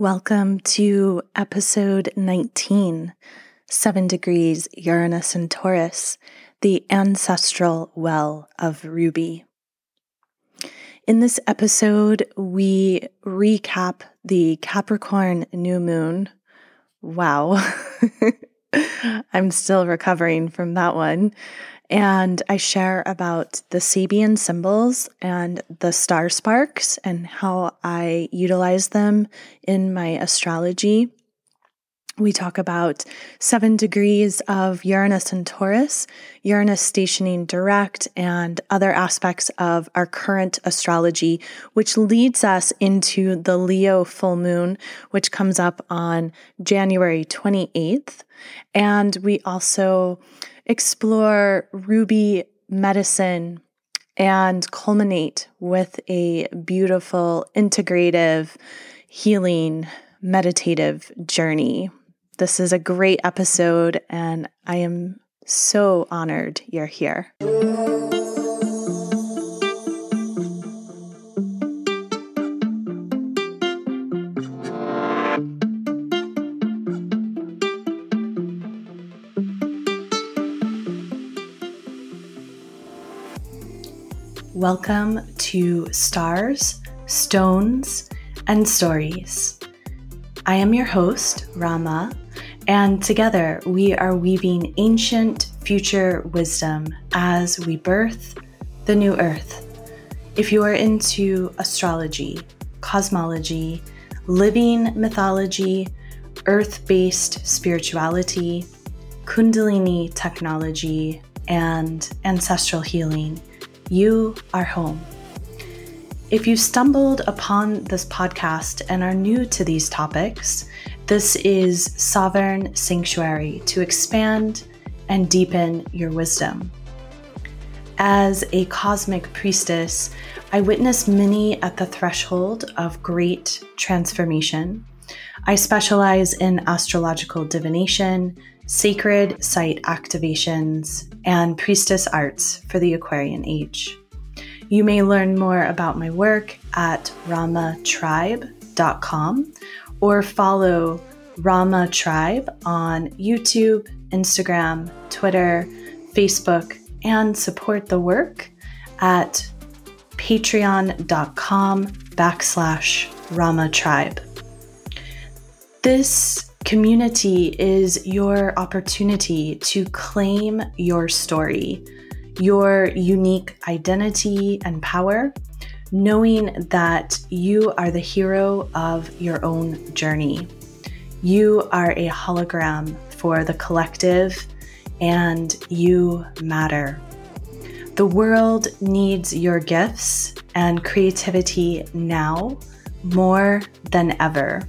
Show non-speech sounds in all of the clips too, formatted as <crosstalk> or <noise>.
Welcome to episode 19 Seven Degrees Uranus and Taurus, the ancestral well of Ruby. In this episode, we recap the Capricorn new moon. Wow. <laughs> I'm still recovering from that one. And I share about the Sabian symbols and the star sparks and how I utilize them in my astrology. We talk about seven degrees of Uranus and Taurus, Uranus stationing direct, and other aspects of our current astrology, which leads us into the Leo full moon, which comes up on January 28th. And we also explore ruby medicine and culminate with a beautiful, integrative, healing, meditative journey. This is a great episode, and I am so honored you're here. Welcome to Stars, Stones, and Stories. I am your host, Rama, and together we are weaving ancient future wisdom as we birth the new earth. If you are into astrology, cosmology, living mythology, earth based spirituality, Kundalini technology, and ancestral healing, you are home. If you stumbled upon this podcast and are new to these topics, this is Sovereign Sanctuary to expand and deepen your wisdom. As a cosmic priestess, I witness many at the threshold of great transformation. I specialize in astrological divination, sacred site activations, and priestess arts for the Aquarian age. You may learn more about my work at ramatribe.com or follow Rama Tribe on YouTube, Instagram, Twitter, Facebook, and support the work at patreon.com backslash Rama Tribe. This Community is your opportunity to claim your story, your unique identity and power, knowing that you are the hero of your own journey. You are a hologram for the collective, and you matter. The world needs your gifts and creativity now more than ever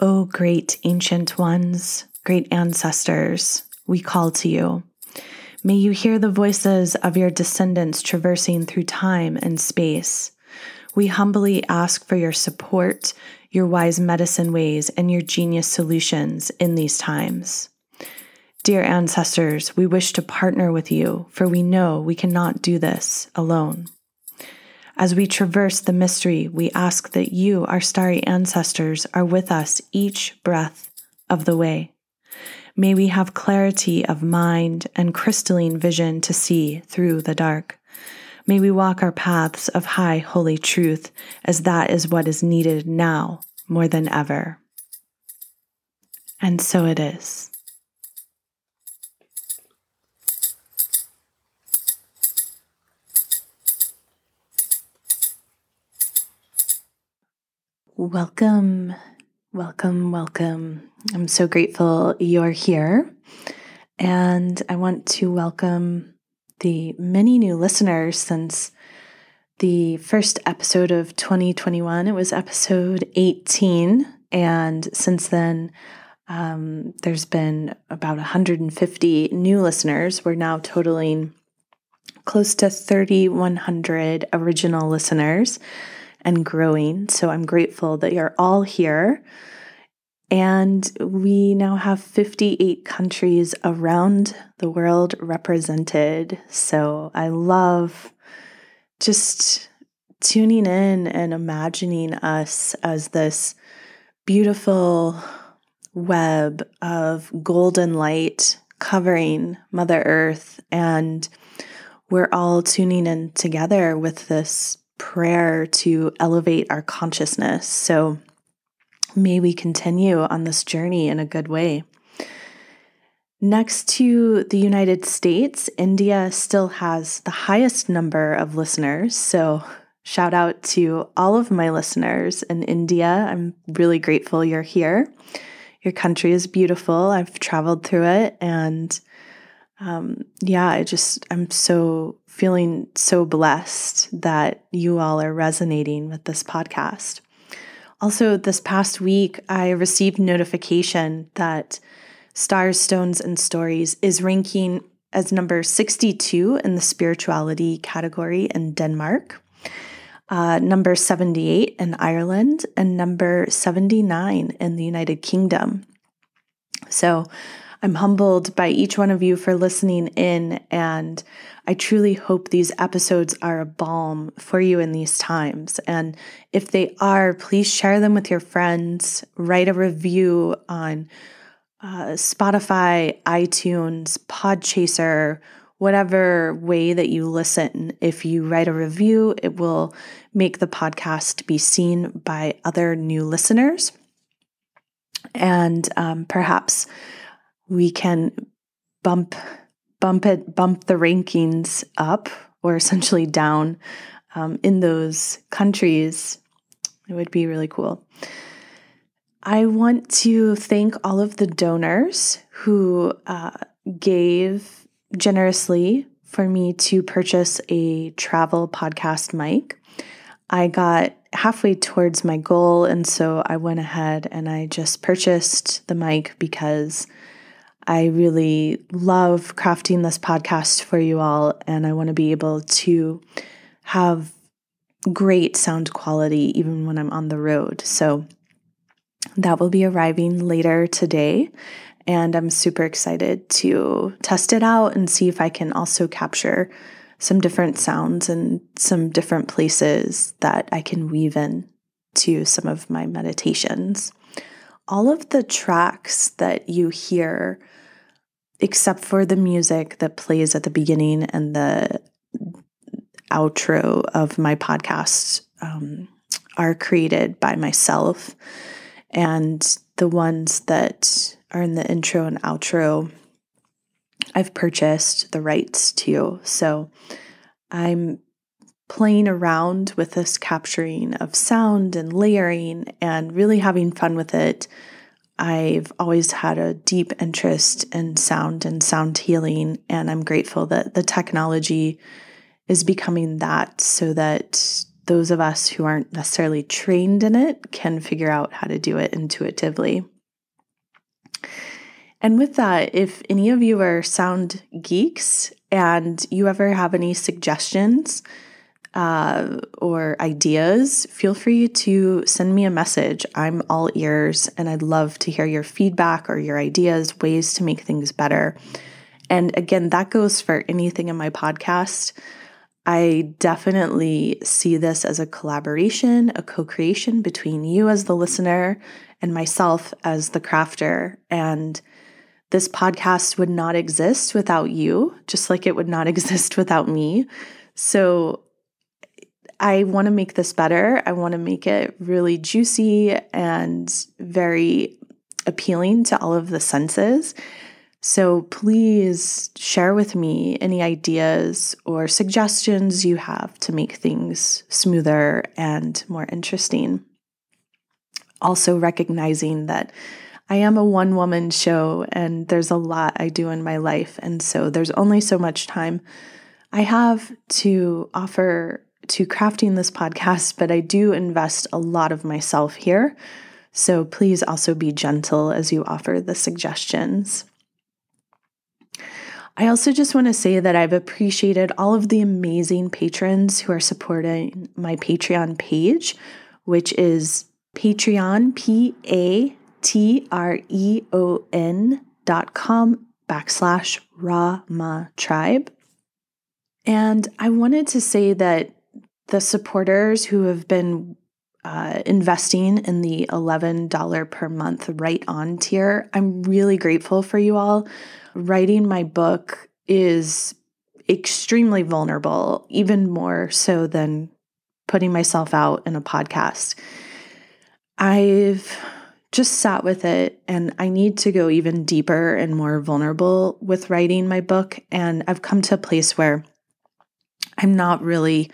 O oh, great ancient ones, great ancestors, we call to you. May you hear the voices of your descendants traversing through time and space. We humbly ask for your support, your wise medicine ways, and your genius solutions in these times. Dear ancestors, we wish to partner with you, for we know we cannot do this alone. As we traverse the mystery, we ask that you, our starry ancestors, are with us each breath of the way. May we have clarity of mind and crystalline vision to see through the dark. May we walk our paths of high holy truth, as that is what is needed now more than ever. And so it is. Welcome, welcome, welcome. I'm so grateful you're here. And I want to welcome the many new listeners since the first episode of 2021. It was episode 18. And since then, um, there's been about 150 new listeners. We're now totaling close to 3,100 original listeners and growing. So I'm grateful that you're all here. And we now have 58 countries around the world represented. So I love just tuning in and imagining us as this beautiful web of golden light covering Mother Earth. And we're all tuning in together with this prayer to elevate our consciousness. So may we continue on this journey in a good way. Next to the United States, India still has the highest number of listeners. So, shout out to all of my listeners in India. I'm really grateful you're here. Your country is beautiful. I've traveled through it. And um, yeah, I just, I'm so feeling so blessed that you all are resonating with this podcast. Also, this past week, I received notification that Stars, Stones, and Stories is ranking as number 62 in the spirituality category in Denmark, uh, number 78 in Ireland, and number 79 in the United Kingdom. So I'm humbled by each one of you for listening in, and I truly hope these episodes are a balm for you in these times. And if they are, please share them with your friends, write a review on uh, Spotify, iTunes, Podchaser, whatever way that you listen. If you write a review, it will make the podcast be seen by other new listeners. And um, perhaps we can bump bump it bump the rankings up or essentially down um, in those countries it would be really cool I want to thank all of the donors who uh, gave generously for me to purchase a travel podcast mic. I got halfway towards my goal, and so I went ahead and I just purchased the mic because I really love crafting this podcast for you all, and I want to be able to have great sound quality even when I'm on the road. So that will be arriving later today. And I'm super excited to test it out and see if I can also capture some different sounds and some different places that I can weave in to some of my meditations. All of the tracks that you hear, except for the music that plays at the beginning and the outro of my podcast, um, are created by myself and the ones that are in the intro and outro, I've purchased the rights to. So I'm playing around with this capturing of sound and layering and really having fun with it. I've always had a deep interest in sound and sound healing, and I'm grateful that the technology is becoming that so that those of us who aren't necessarily trained in it can figure out how to do it intuitively. And with that, if any of you are sound geeks and you ever have any suggestions uh, or ideas, feel free to send me a message. I'm all ears and I'd love to hear your feedback or your ideas, ways to make things better. And again, that goes for anything in my podcast. I definitely see this as a collaboration, a co creation between you as the listener and myself as the crafter. And this podcast would not exist without you, just like it would not <laughs> exist without me. So I want to make this better. I want to make it really juicy and very appealing to all of the senses. So please share with me any ideas or suggestions you have to make things smoother and more interesting. Also, recognizing that I am a one woman show and there's a lot I do in my life. And so there's only so much time I have to offer to crafting this podcast, but I do invest a lot of myself here. So please also be gentle as you offer the suggestions. I also just want to say that I've appreciated all of the amazing patrons who are supporting my Patreon page, which is Patreon, P A T R E O N dot com backslash Rama Tribe. And I wanted to say that the supporters who have been uh, investing in the $11 per month Write On tier, I'm really grateful for you all writing my book is extremely vulnerable, even more so than putting myself out in a podcast. I've just sat with it and I need to go even deeper and more vulnerable with writing my book. And I've come to a place where I'm not really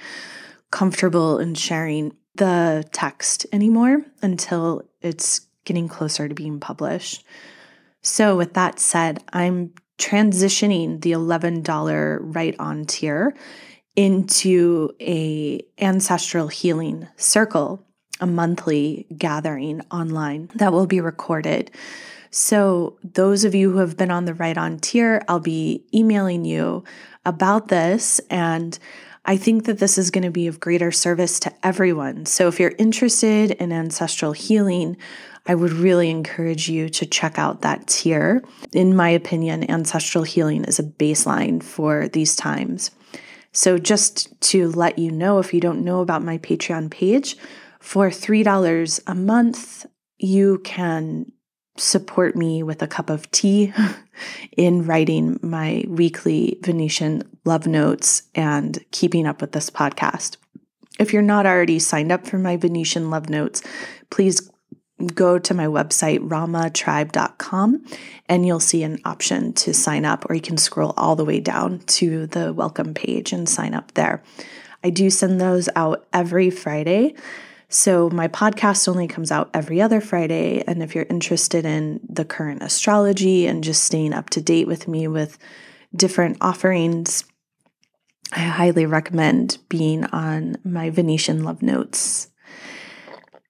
comfortable in sharing the text anymore until it's getting closer to being published. So, with that said, I'm transitioning the $11 Write On tier into a ancestral healing circle, a monthly gathering online that will be recorded. So, those of you who have been on the Write On tier, I'll be emailing you about this and I think that this is going to be of greater service to everyone. So, if you're interested in ancestral healing, I would really encourage you to check out that tier. In my opinion, ancestral healing is a baseline for these times. So, just to let you know, if you don't know about my Patreon page, for $3 a month, you can support me with a cup of tea <laughs> in writing my weekly Venetian love notes and keeping up with this podcast. If you're not already signed up for my Venetian love notes, please go to my website, ramatribe.com, and you'll see an option to sign up, or you can scroll all the way down to the welcome page and sign up there. I do send those out every Friday. So, my podcast only comes out every other Friday. And if you're interested in the current astrology and just staying up to date with me with different offerings, I highly recommend being on my Venetian Love Notes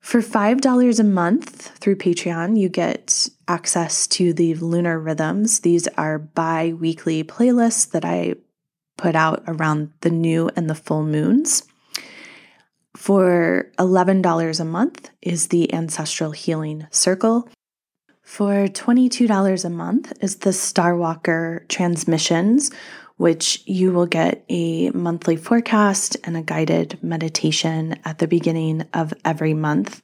for $5 a month through Patreon, you get access to the Lunar Rhythms. These are bi weekly playlists that I put out around the new and the full moons. For $11 a month is the Ancestral Healing Circle. For $22 a month is the Starwalker Transmissions, which you will get a monthly forecast and a guided meditation at the beginning of every month.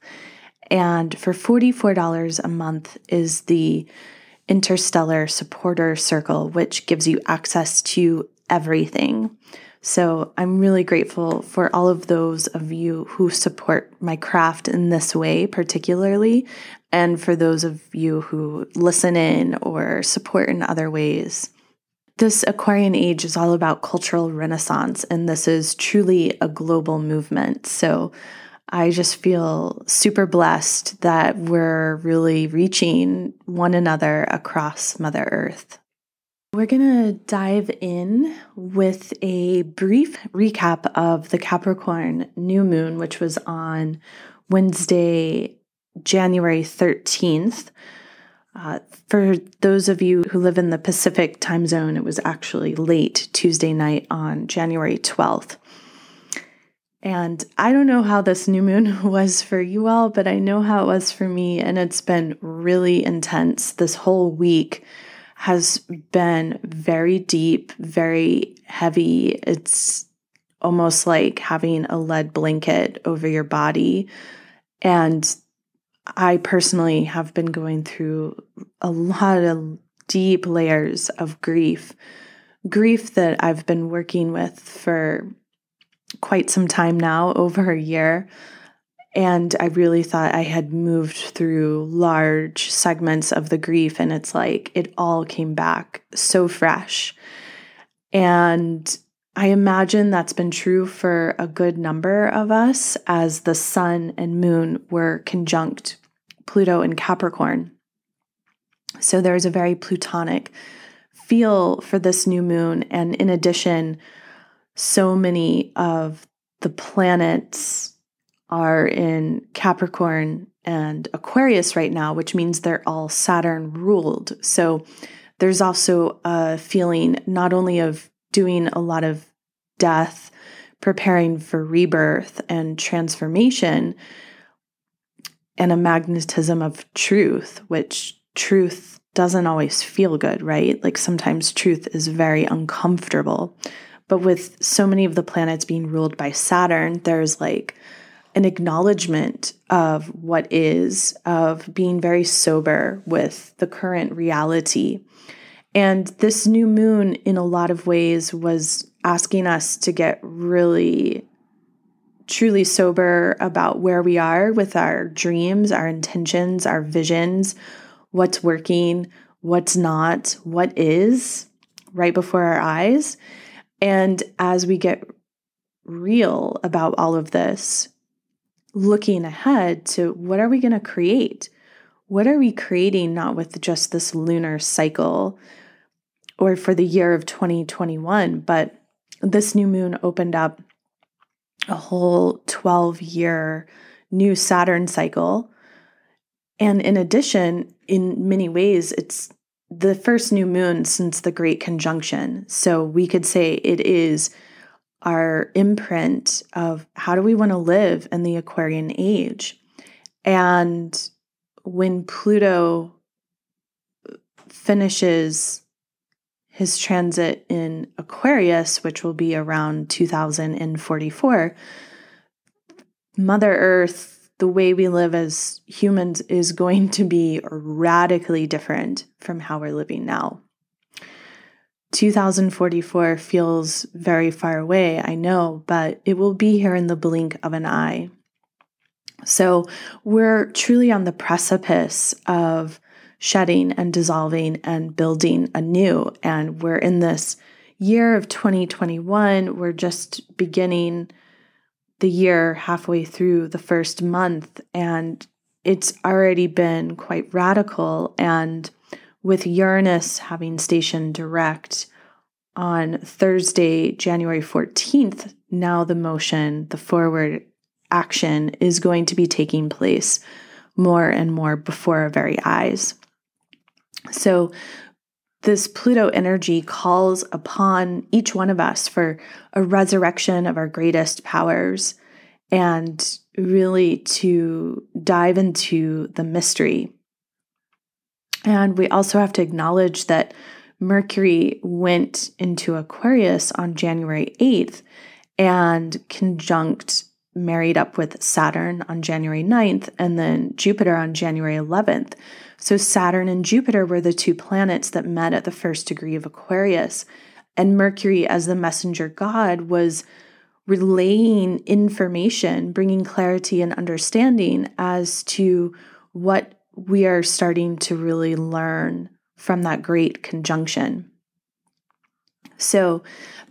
And for $44 a month is the Interstellar Supporter Circle, which gives you access to everything. So I'm really grateful for all of those of you who support my craft in this way, particularly, and for those of you who listen in or support in other ways. This Aquarian age is all about cultural renaissance, and this is truly a global movement. So I just feel super blessed that we're really reaching one another across Mother Earth. We're going to dive in with a brief recap of the Capricorn new moon, which was on Wednesday, January 13th. Uh, for those of you who live in the Pacific time zone, it was actually late Tuesday night on January 12th. And I don't know how this new moon <laughs> was for you all, but I know how it was for me. And it's been really intense. This whole week has been very deep, very heavy. It's almost like having a lead blanket over your body. And I personally have been going through a lot of deep layers of grief, grief that I've been working with for quite some time now, over a year. And I really thought I had moved through large segments of the grief, and it's like it all came back so fresh. And I imagine that's been true for a good number of us as the sun and moon were conjunct Pluto and Capricorn. So there's a very plutonic feel for this new moon. And in addition, so many of the planets are in Capricorn and Aquarius right now, which means they're all Saturn ruled. So there's also a feeling not only of doing a lot of death, preparing for rebirth and transformation, and a magnetism of truth, which truth doesn't always feel good, right? Like sometimes truth is very uncomfortable. But with so many of the planets being ruled by Saturn, there's like an acknowledgement of what is, of being very sober with the current reality. And this new moon, in a lot of ways, was asking us to get really, truly sober about where we are with our dreams, our intentions, our visions, what's working, what's not, what is right before our eyes. And as we get real about all of this, looking ahead to what are we going to create? What are we creating, not with just this lunar cycle or for the year of 2021, but this new moon opened up a whole 12 year new Saturn cycle. And in addition, in many ways, it's the first new moon since the Great Conjunction. So we could say it is our imprint of how do we want to live in the Aquarian age. And when Pluto finishes his transit in Aquarius, which will be around 2044, Mother Earth, the way we live as humans, is going to be radically different from how we're living now. 2044 feels very far away, I know, but it will be here in the blink of an eye. So we're truly on the precipice of shedding and dissolving and building anew. And we're in this year of 2021. We're just beginning the year halfway through the first month, and it's already been quite radical. And with Uranus having station direct on Thursday, January 14th, now the motion, the forward action is going to be taking place more and more before our very eyes. So, this Pluto energy calls upon each one of us for a resurrection of our greatest powers and really to dive into the mystery and we also have to acknowledge that Mercury went into Aquarius on January 8th and conjunct married up with Saturn on January 9th and then Jupiter on January 11th. So Saturn and Jupiter were the two planets that met at the first degree of Aquarius. And Mercury, as the messenger god, was relaying information, bringing clarity and understanding as to what we are starting to really learn from that great conjunction. So,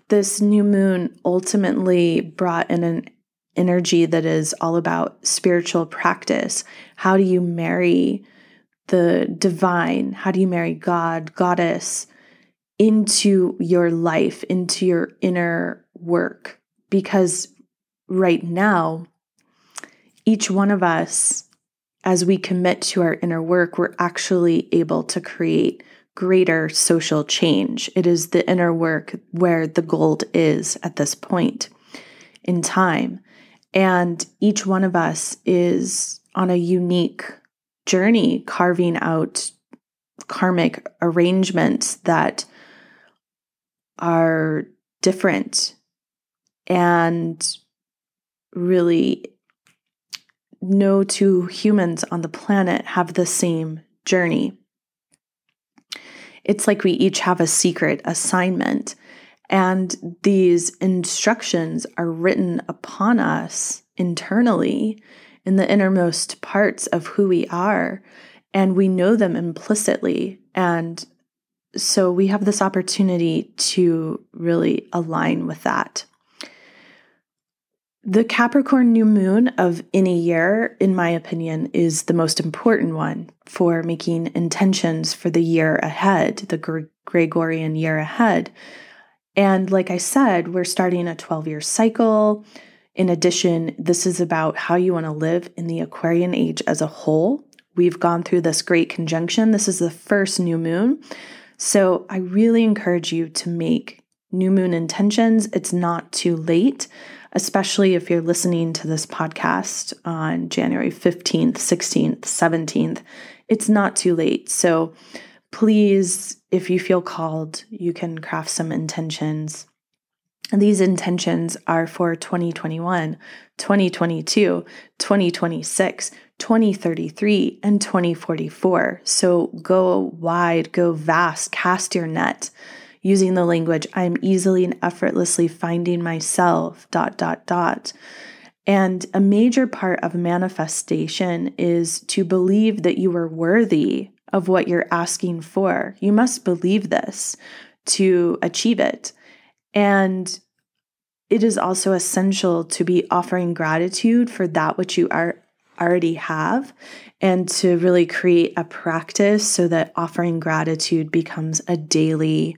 this new moon ultimately brought in an energy that is all about spiritual practice. How do you marry the divine? How do you marry God, goddess into your life, into your inner work? Because right now, each one of us as we commit to our inner work, we're actually able to create greater social change. It is the inner work where the gold is at this point in time. And each one of us is on a unique journey, carving out karmic arrangements that are different and really no two humans on the planet have the same journey. It's like we each have a secret assignment, and these instructions are written upon us internally in the innermost parts of who we are, and we know them implicitly. And so we have this opportunity to really align with that. The Capricorn new moon of any year, in my opinion, is the most important one for making intentions for the year ahead, the Gregorian year ahead. And like I said, we're starting a 12 year cycle. In addition, this is about how you want to live in the Aquarian age as a whole. We've gone through this great conjunction. This is the first new moon. So I really encourage you to make new moon intentions. It's not too late, especially if you're listening to this podcast on January 15th, 16th, 17th. It's not too late. So please, if you feel called, you can craft some intentions these intentions are for 2021, 2022, 2026, 2033, and 2044. So go wide, go vast, cast your net using the language I'm easily and effortlessly finding myself, dot, dot, dot. And a major part of manifestation is to believe that you are worthy of what you're asking for. You must believe this to achieve it. And it is also essential to be offering gratitude for that which you are already have and to really create a practice so that offering gratitude becomes a daily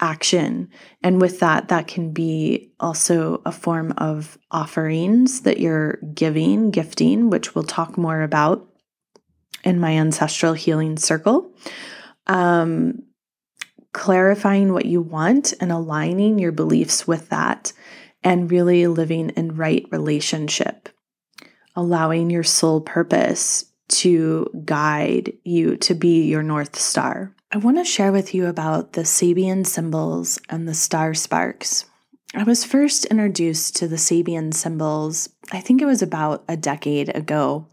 action. And with that, that can be also a form of offerings that you're giving, gifting, which we'll talk more about in my ancestral healing circle. Um, clarifying what you want and aligning your beliefs with that, and really living in right relationship, allowing your soul purpose to guide you to be your North Star. I want to share with you about the Sabian symbols and the star sparks. I was first introduced to the Sabian symbols, I think it was about a decade ago.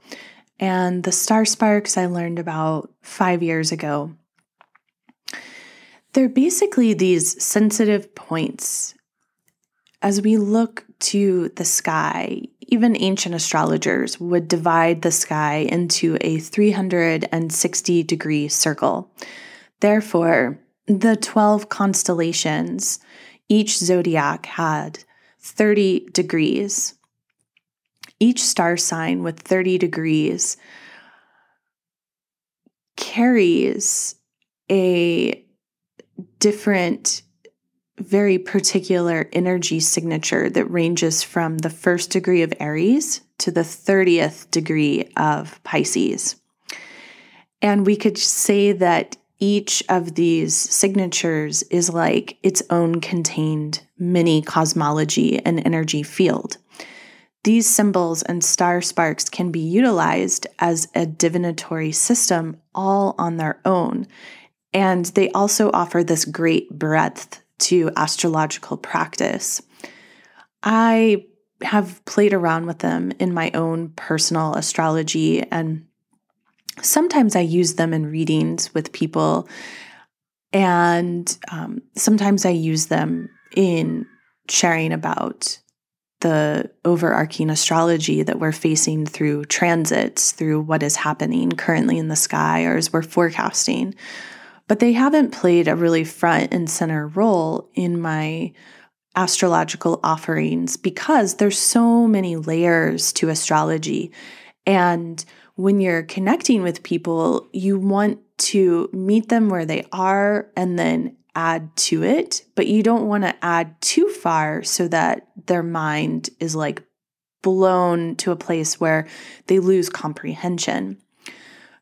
And the star sparks I learned about five years ago. They're basically these sensitive points. As we look to the sky, even ancient astrologers would divide the sky into a 360 degree circle. Therefore, the 12 constellations, each zodiac had 30 degrees. Each star sign with 30 degrees carries a different, very particular energy signature that ranges from the first degree of Aries to the 30th degree of Pisces. And we could say that each of these signatures is like its own contained mini cosmology and energy field. These symbols and star sparks can be utilized as a divinatory system all on their own and they also offer this great breadth to astrological practice. I have played around with them in my own personal astrology, and sometimes I use them in readings with people, and um, sometimes I use them in sharing about the overarching astrology that we're facing through transits, through what is happening currently in the sky, or as we're forecasting but they haven't played a really front and center role in my astrological offerings because there's so many layers to astrology. And when you're connecting with people, you want to meet them where they are and then add to it, but you don't want to add too far so that their mind is like blown to a place where they lose comprehension.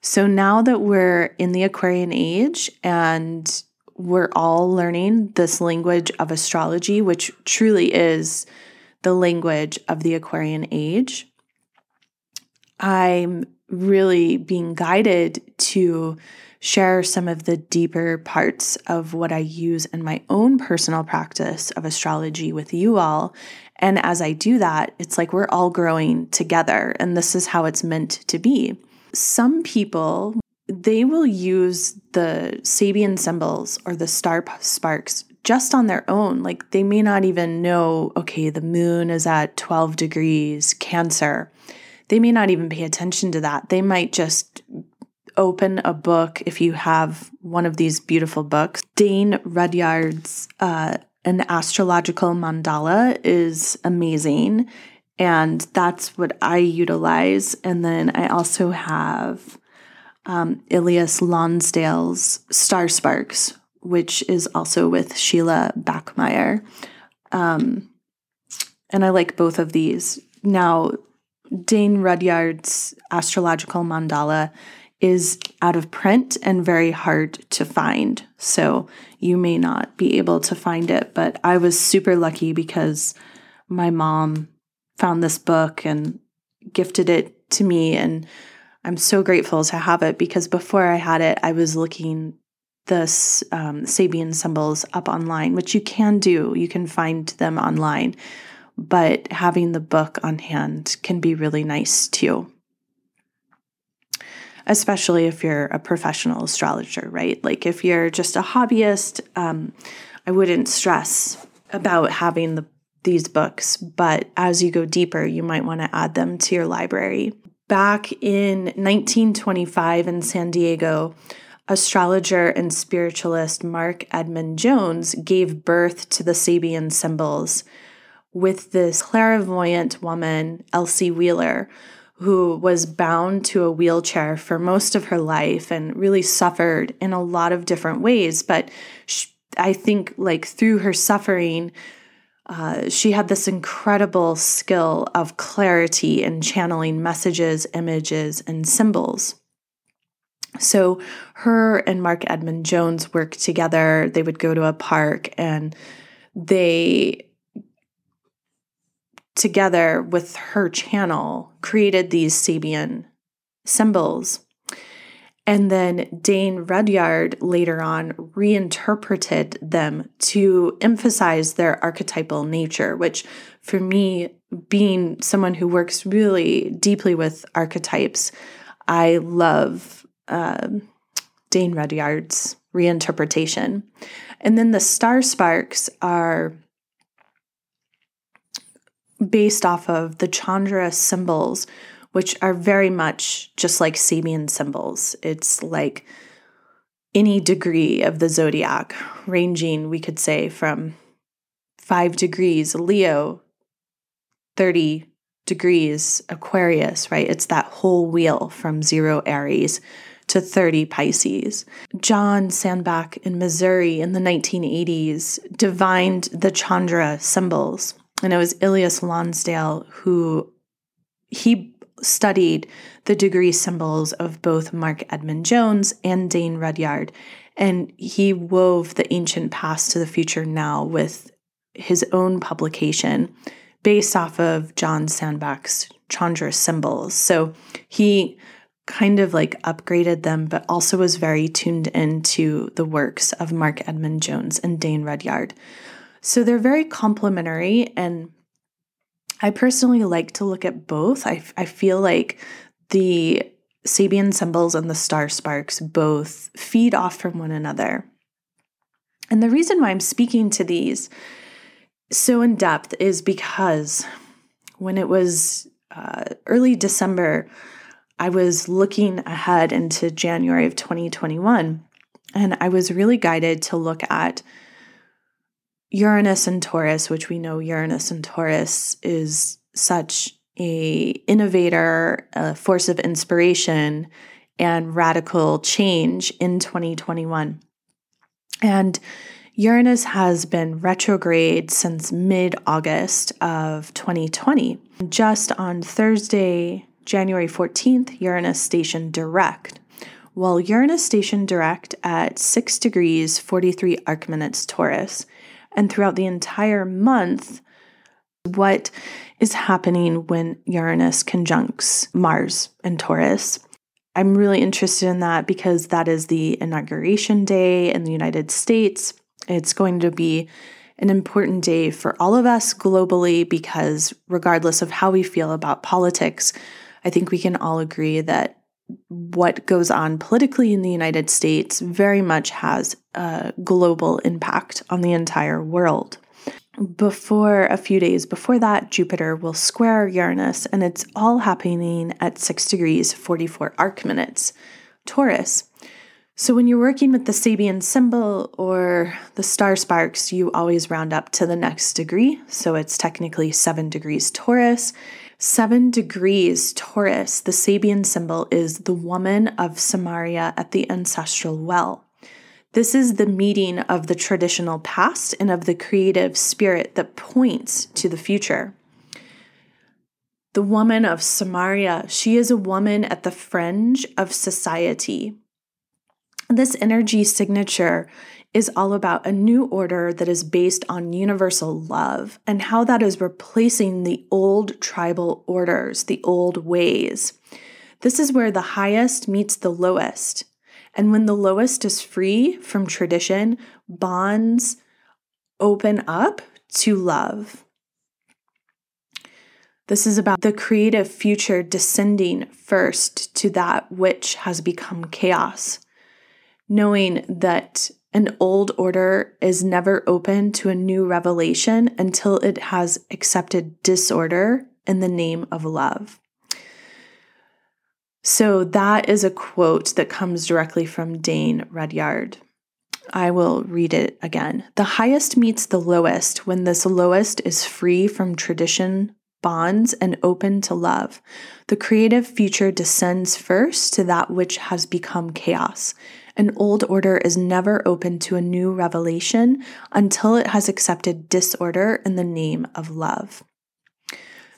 So now that we're in the Aquarian age and we're all learning this language of astrology, which truly is the language of the Aquarian age, I'm really being guided to share some of the deeper parts of what I use in my own personal practice of astrology with you all. And as I do that, it's like we're all growing together, and this is how it's meant to be. Some people, they will use the Sabian symbols or the star sparks just on their own. Like they may not even know, okay, the moon is at 12 degrees Cancer. They may not even pay attention to that. They might just open a book if you have one of these beautiful books. Dane Rudhyar's uh, An Astrological Mandala is amazing. And that's what I utilize. And then I also have um, Elias Lonsdale's Star Sparks, which is also with Sheila Bachmeyer. Um, and I like both of these. Now, Dane Rudhyar's astrological mandala is out of print and very hard to find. So you may not be able to find it, but I was super lucky because my mom found this book and gifted it to me. And I'm so grateful to have it because before I had it, I was looking the um, Sabian symbols up online, which you can do. You can find them online, but having the book on hand can be really nice too especially if you're a professional astrologer, right? Like if you're just a hobbyist, um, I wouldn't stress about having the, these books, but as you go deeper, you might want to add them to your library. Back in 1925 in San Diego, astrologer and spiritualist Marc Edmund Jones gave birth to the Sabian symbols with this clairvoyant woman, Elsie Wheeler, who was bound to a wheelchair for most of her life and really suffered in a lot of different ways. But she, I think, like, through her suffering, uh, she had this incredible skill of clarity and channeling messages, images, and symbols. So, her and Marc Edmund Jones worked together. They would go to a park and they together with her channel, created these Sabian symbols. And then Dane Rudhyar later on reinterpreted them to emphasize their archetypal nature, which for me, being someone who works really deeply with archetypes, I love uh, Dane Rudhyar's reinterpretation. And then the star sparks are based off of the Chandra symbols, which are very much just like Sabian symbols. It's like any degree of the zodiac, ranging, we could say, from five degrees Leo, 30 degrees Aquarius, right? It's that whole wheel from zero Aries to 30 Pisces. John Sandbach in Missouri in the 1980s divined the Chandra symbols and it was Elias Lonsdale who he studied the degree symbols of both Marc Edmund Jones and Dane Rudhyar, and he wove the ancient past to the future now with his own publication based off of John Sandbach's Chandra symbols. So he kind of like upgraded them, but also was very tuned into the works of Marc Edmund Jones and Dane Rudhyar. So they're very complementary. And I personally like to look at both. I, I feel like the Sabian symbols and the star sparks both feed off from one another. And the reason why I'm speaking to these so in depth is because when it was uh, early December, I was looking ahead into January of 2021, and I was really guided to look at Uranus and Taurus, which we know Uranus and Taurus is such a innovator, a force of inspiration and radical change in 2021. And Uranus has been retrograde since mid August of 2020. Just on Thursday, January 14th, Uranus stationed direct. While Uranus stationed direct at 6 degrees 43 arc minutes Taurus, and throughout the entire month what is happening when Uranus conjuncts Mars and Taurus. I'm really interested in that because that is the inauguration day in the United States. It's going to be an important day for all of us globally because, regardless of how we feel about politics, I think we can all agree that what goes on politically in the United States very much has a global impact on the entire world. Before a few days before that, Jupiter will square Uranus, and it's all happening at 6 degrees 44 arc minutes, Taurus. So, when you're working with the Sabian symbol or the star sparks, you always round up to the next degree. So, it's technically 7 degrees Taurus. Seven degrees Taurus, the Sabian symbol is the woman of Samaria at the ancestral well. This is the meeting of the traditional past and of the creative spirit that points to the future. the woman of Samaria. She is a woman at the fringe of society. This energy signature is all about a new order that is based on universal love and how that is replacing the old tribal orders, the old ways. This is where the highest meets the lowest. And when the lowest is free from tradition, bonds open up to love. This is about the creative future descending first to that which has become chaos, knowing that an old order is never open to a new revelation until it has accepted disorder in the name of love. So, that is a quote that comes directly from Dane Rudhyar. I will read it again. The highest meets the lowest when this lowest is free from tradition, bonds, and open to love. The creative future descends first to that which has become chaos. An old order is never open to a new revelation until it has accepted disorder in the name of love.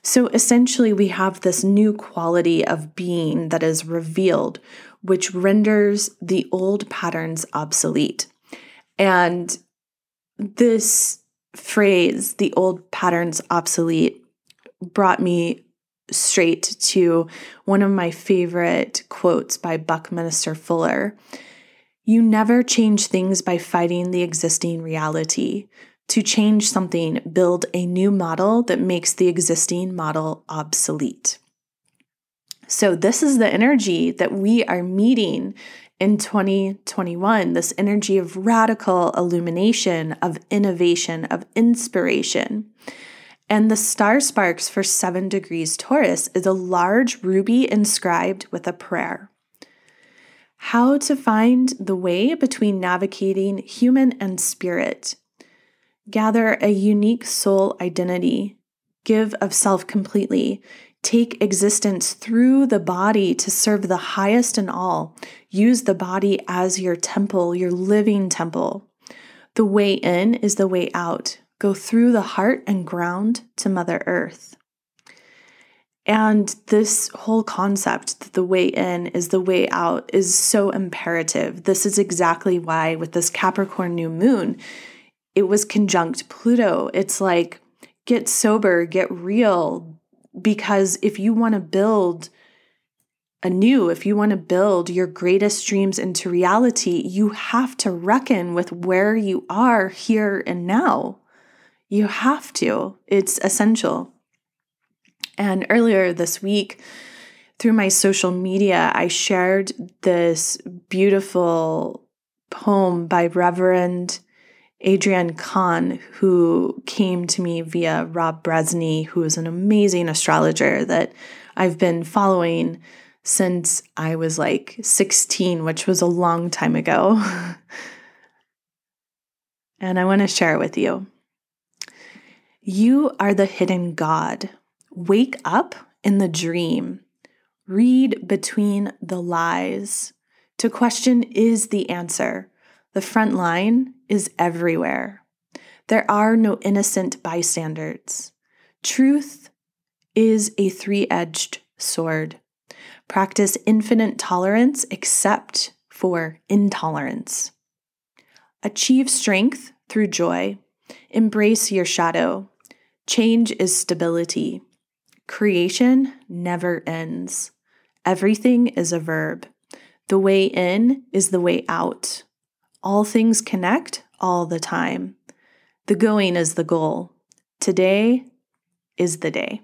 So essentially, we have this new quality of being that is revealed, which renders the old patterns obsolete. And this phrase, the old patterns obsolete, brought me straight to one of my favorite quotes by Buckminster Fuller. You never change things by fighting the existing reality. To change something, build a new model that makes the existing model obsolete. So, this is the energy that we are meeting in 2021 this energy of radical illumination, of innovation, of inspiration. And the star sparks for seven degrees Taurus is a large ruby inscribed with a prayer. How to find the way between navigating human and spirit gather a unique soul identity, give of self completely, take existence through the body to serve the highest in all. Use the body as your temple, your living temple. The way in is the way out. Go through the heart and ground to Mother Earth. And this whole concept that the way in is the way out is so imperative. This is exactly why, with this Capricorn new moon, it was conjunct Pluto. It's like, get sober, get real. Because if you want to build anew, if you want to build your greatest dreams into reality, you have to reckon with where you are here and now. You have to, it's essential. And earlier this week, through my social media, I shared this beautiful poem by Reverend Adrian Kahn, who came to me via Rob Brezsny, who is an amazing astrologer that I've been following since I was like 16, which was a long time ago. <laughs> and I want to share it with you. You are the hidden God. Wake up in the dream. Read between the lies. To question is the answer. The front line is everywhere. There are no innocent bystanders. Truth is a three edged sword. Practice infinite tolerance except for intolerance. Achieve strength through joy. Embrace your shadow. Change is stability. Creation never ends. Everything is a verb. The way in is the way out. All things connect all the time. The going is the goal. Today is the day.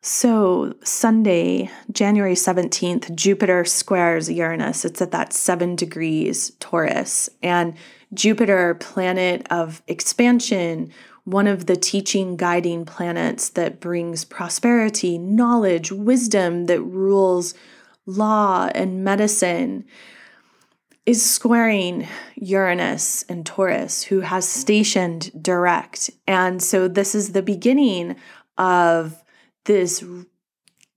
So, Sunday, January 17th, Jupiter squares Uranus. It's at that seven degrees Taurus. And Jupiter, planet of expansion, one of the teaching, guiding planets that brings prosperity, knowledge, wisdom, that rules law and medicine is squaring Uranus and Taurus, who has stationed direct. And so this is the beginning of this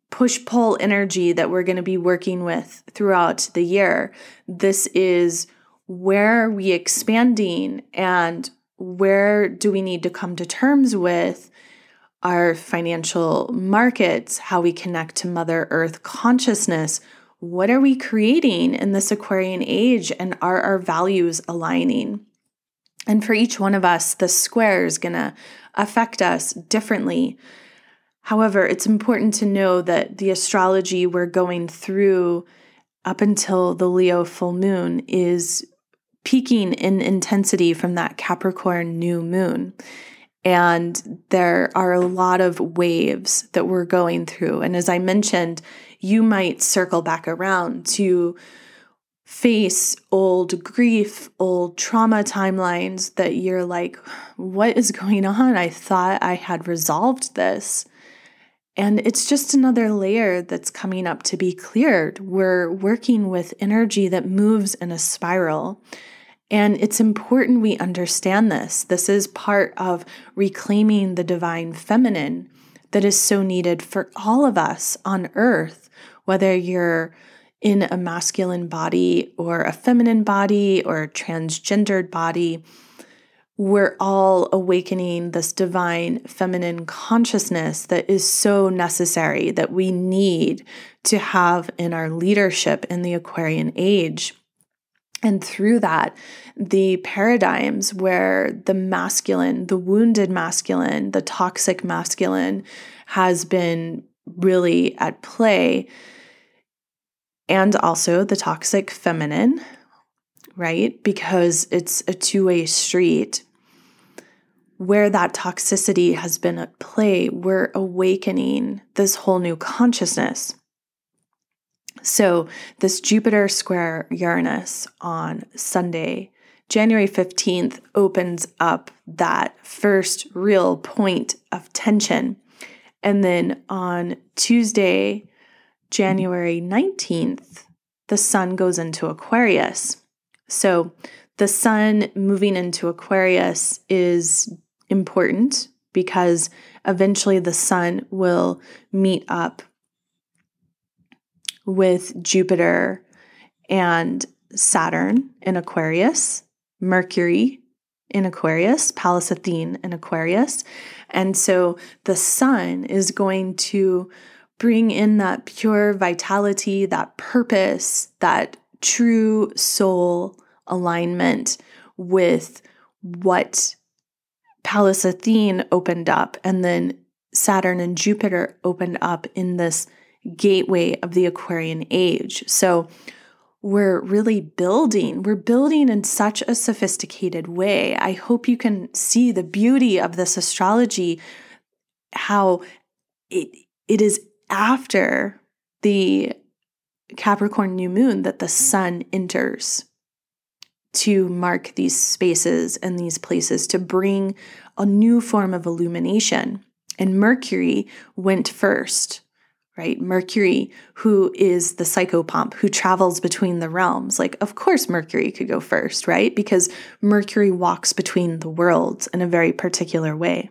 push pull energy that we're going to be working with throughout the year. This is where we expanding and where do we need to come to terms with our financial markets, how we connect to Mother Earth consciousness? What are we creating in this Aquarian age? And are our values aligning? And for each one of us, the square is going to affect us differently. However, it's important to know that the astrology we're going through up until the Leo full moon is peaking in intensity from that Capricorn new moon. And there are a lot of waves that we're going through. And as I mentioned, you might circle back around to face old grief, old trauma timelines that you're like, what is going on? I thought I had resolved this. And it's just another layer that's coming up to be cleared. We're working with energy that moves in a spiral. And it's important we understand this. This is part of reclaiming the divine feminine that is so needed for all of us on earth, whether you're in a masculine body or a feminine body or a transgendered body we're all awakening this divine feminine consciousness that is so necessary that we need to have in our leadership in the Aquarian age. And through that, the paradigms where the masculine, the wounded masculine, the toxic masculine has been really at play, and also the toxic feminine, right? Because it's a two way street. Where that toxicity has been at play, we're awakening this whole new consciousness. So, this Jupiter square Uranus on Sunday, January 15th, opens up that first real point of tension. And then on Tuesday, January 19th, the sun goes into Aquarius. So the sun moving into Aquarius is important because eventually the sun will meet up with Jupiter and Saturn in Aquarius, Mercury in Aquarius, Pallas Athene in Aquarius. And so the sun is going to bring in that pure vitality, that purpose, that true soul alignment with what Pallas Athene opened up, and then Saturn and Jupiter opened up in this gateway of the Aquarian age. So we're really building, we're building in such a sophisticated way. I hope you can see the beauty of this astrology, how it, it is after the Capricorn new moon that the sun enters to mark these spaces and these places to bring a new form of illumination. And Mercury went first, right? Mercury, who is the psychopomp who travels between the realms. Like, of course, Mercury could go first, right? Because Mercury walks between the worlds in a very particular way.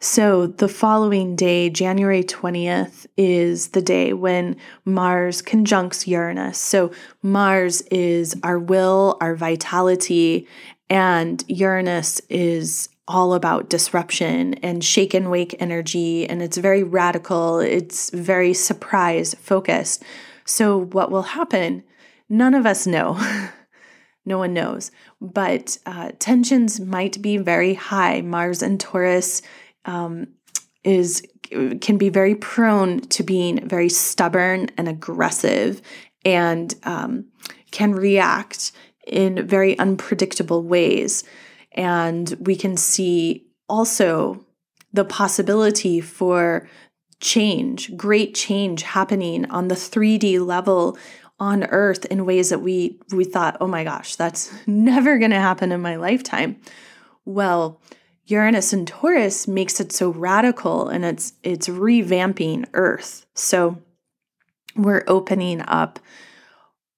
So the following day, January 20th, is the day when Mars conjuncts Uranus. So Mars is our will, our vitality, and Uranus is all about disruption and shake and wake energy. And it's very radical, it's very surprise focused. So, what will happen? None of us know. <laughs> no one knows. But uh, tensions might be very high. Mars and Taurus um, is can be very prone to being very stubborn and aggressive and um, can react in very unpredictable ways. And we can see also the possibility for change, great change happening on the 3D level on earth in ways that we we thought, "Oh my gosh, that's <laughs> never going to happen in my lifetime." Well, Uranus and Taurus makes it so radical and it's it's revamping Earth. So we're opening up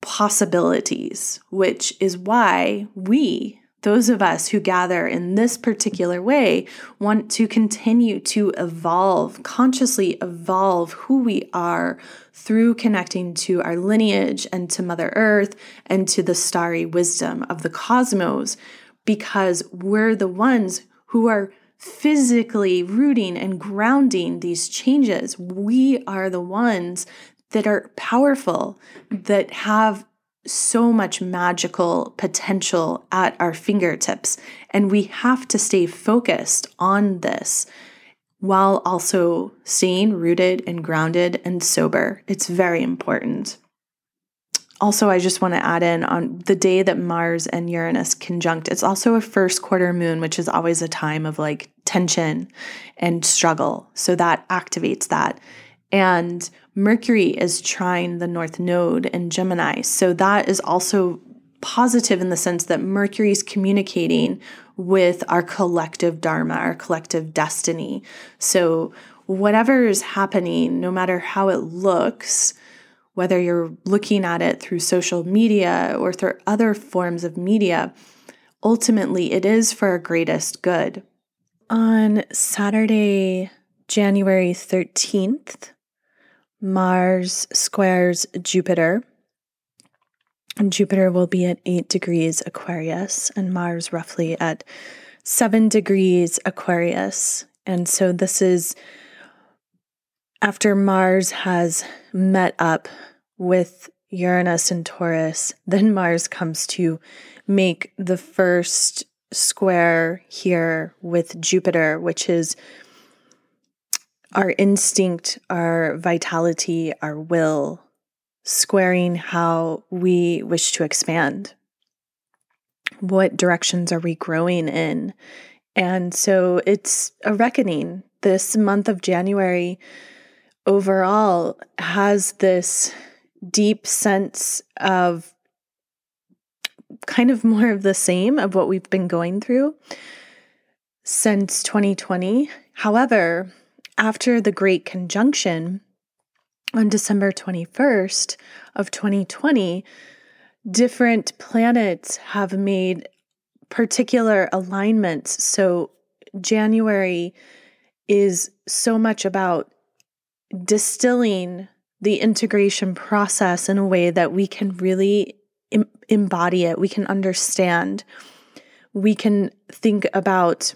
possibilities, which is why we, those of us who gather in this particular way, want to continue to evolve, consciously evolve who we are through connecting to our lineage and to Mother Earth and to the starry wisdom of the cosmos because we're the ones who are physically rooting and grounding these changes. We are the ones that are powerful, that have so much magical potential at our fingertips. And we have to stay focused on this while also staying rooted and grounded and sober. It's very important. Also, I just want to add in on the day that Mars and Uranus conjunct, it's also a first quarter moon, which is always a time of like tension and struggle. So that activates that. And Mercury is trine the North Node in Gemini. So that is also positive in the sense that Mercury is communicating with our collective dharma, our collective destiny. So, whatever is happening, no matter how it looks, whether you're looking at it through social media or through other forms of media, ultimately it is for our greatest good. On Saturday, January 13th, Mars squares Jupiter. And Jupiter will be at 8 degrees Aquarius, and Mars roughly at 7 degrees Aquarius. And so this is after Mars has met up with Uranus and Taurus, then Mars comes to make the first square here with Jupiter, which is our instinct, our vitality, our will, squaring how we wish to expand. What directions are we growing in? And so it's a reckoning. This month of January overall has this deep sense of kind of more of the same of what we've been going through since 2020. However, after the Great Conjunction on December 21st of 2020, different planets have made particular alignments. So January is so much about distilling the integration process in a way that we can really embody it, we can understand, we can think about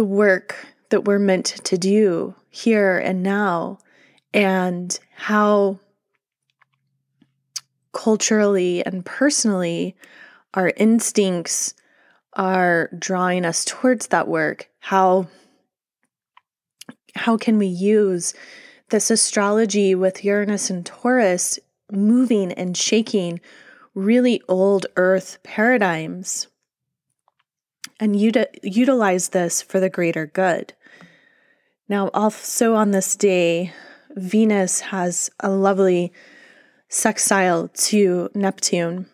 the work that we're meant to do here and now, and how culturally and personally our instincts are drawing us towards that work. How how can we use this astrology with Uranus and Taurus moving and shaking really old earth paradigms and uti- utilize this for the greater good. Now, also on this day, Venus has a lovely sextile to Neptune.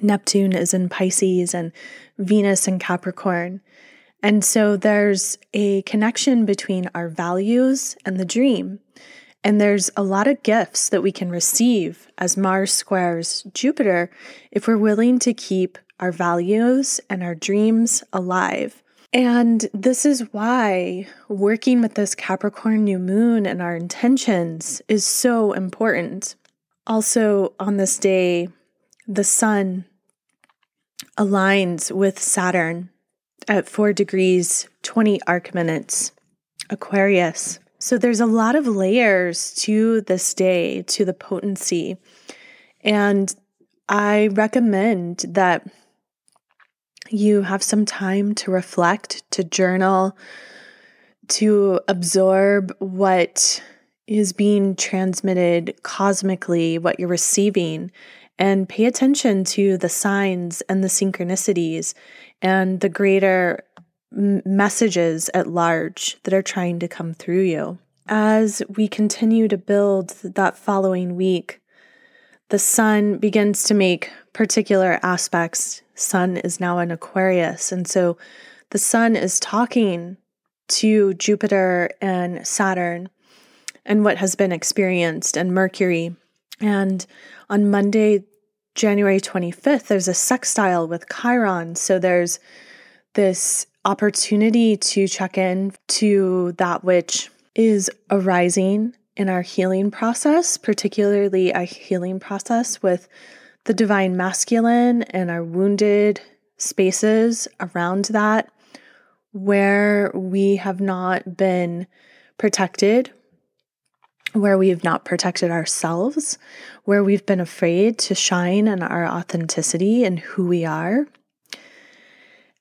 Neptune is in Pisces and Venus in Capricorn. And so there's a connection between our values and the dream. And there's a lot of gifts that we can receive as Mars squares Jupiter if we're willing to keep our values and our dreams alive. And this is why working with this Capricorn new moon and our intentions is so important. Also, on this day, the sun aligns with Saturn at 4 degrees 20 arc minutes, Aquarius. So there's a lot of layers to this day, to the potency. And I recommend that you have some time to reflect, to journal, to absorb what is being transmitted cosmically, what you're receiving, and pay attention to the signs and the synchronicities and the greater messages at large that are trying to come through you. As we continue to build that following week, the sun begins to make particular aspects. Sun is now in Aquarius. And so the sun is talking to Jupiter and Saturn and what has been experienced, and Mercury. And on Monday, January 25th, there's a sextile with Chiron. So there's this opportunity to check in to that which is arising in our healing process, particularly our healing process with the divine masculine and our wounded spaces around that where we have not been protected, where we have not protected ourselves, where we've been afraid to shine in our authenticity and who we are.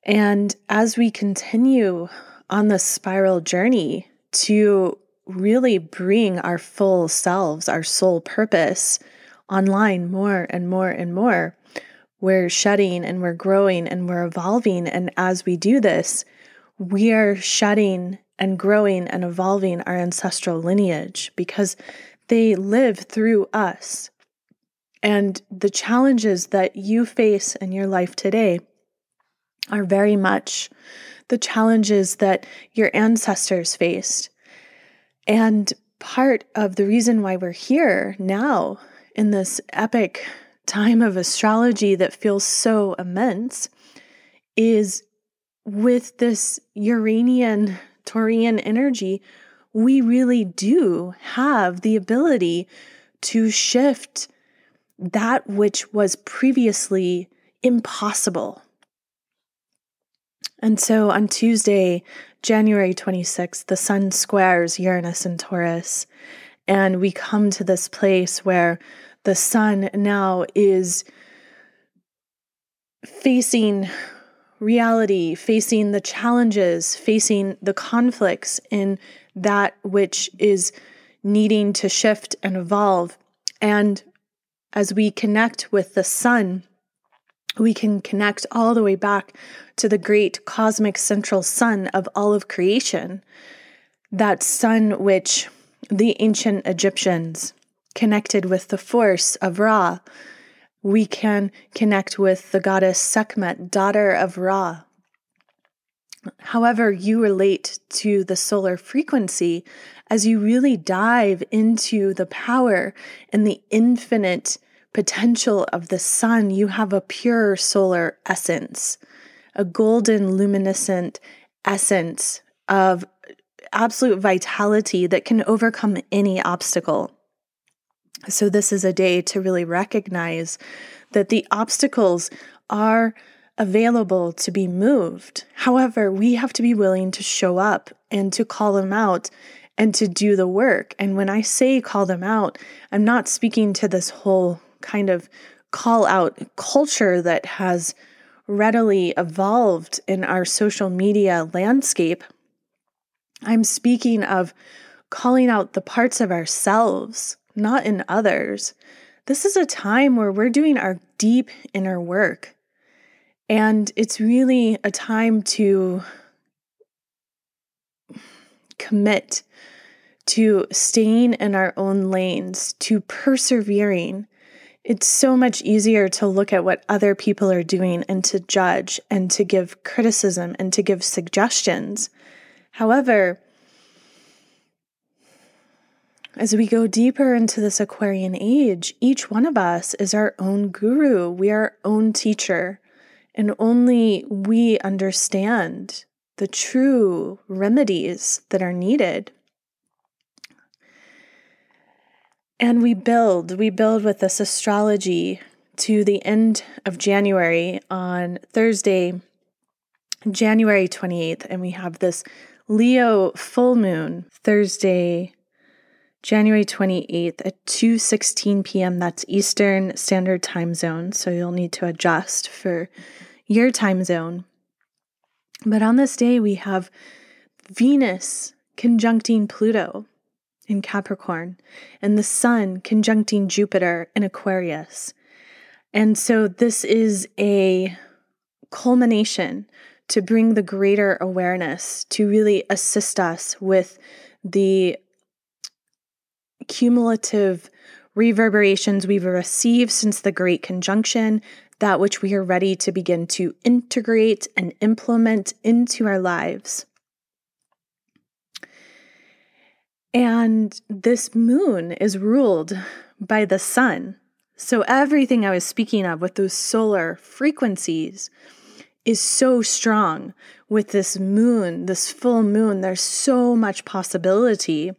And as we continue on this spiral journey to really bring our full selves, our soul purpose online more and more and more, we're shedding and we're growing and we're evolving. And as we do this, we are shedding and growing and evolving our ancestral lineage because they live through us. And the challenges that you face in your life today are very much the challenges that your ancestors faced. And part of the reason why we're here now in this epic time of astrology that feels so immense is with this Uranian Taurian energy, we really do have the ability to shift that which was previously impossible. And so on Tuesday, January 26th, the sun squares Uranus and Taurus. And we come to this place where the sun now is facing reality, facing the challenges, facing the conflicts in that which is needing to shift and evolve. And as we connect with the sun, we can connect all the way back to the great cosmic central sun of all of creation, that sun which the ancient Egyptians connected with the force of Ra, we can connect with the goddess Sekhmet, daughter of Ra. However, you relate to the solar frequency as you really dive into the power and the infinite potential of the sun, you have a pure solar essence, a golden luminescent essence of absolute vitality that can overcome any obstacle. So, this is a day to really recognize that the obstacles are available to be moved. However, we have to be willing to show up and to call them out and to do the work. And when I say call them out, I'm not speaking to this whole kind of call out culture that has readily evolved in our social media landscape. I'm speaking of calling out the parts of ourselves not in others. This is a time where we're doing our deep inner work. And it's really a time to commit to staying in our own lanes, to persevering. It's so much easier to look at what other people are doing and to judge and to give criticism and to give suggestions. However, as we go deeper into this Aquarian age, each one of us is our own guru. We are our own teacher. And only we understand the true remedies that are needed. And we build, we build with this astrology to the end of January on Thursday, January 28th. And we have this Leo full moon Thursday, January 28th at 2:16 p.m. That's Eastern Standard Time Zone, so you'll need to adjust for your time zone. But on this day we have Venus conjuncting Pluto in Capricorn and the sun conjuncting Jupiter in Aquarius. And so this is a culmination to bring the greater awareness to really assist us with the cumulative reverberations we've received since the Great Conjunction, that which we are ready to begin to integrate and implement into our lives. And this moon is ruled by the sun. So, everything I was speaking of with those solar frequencies is so strong with this moon, this full moon. There's so much possibility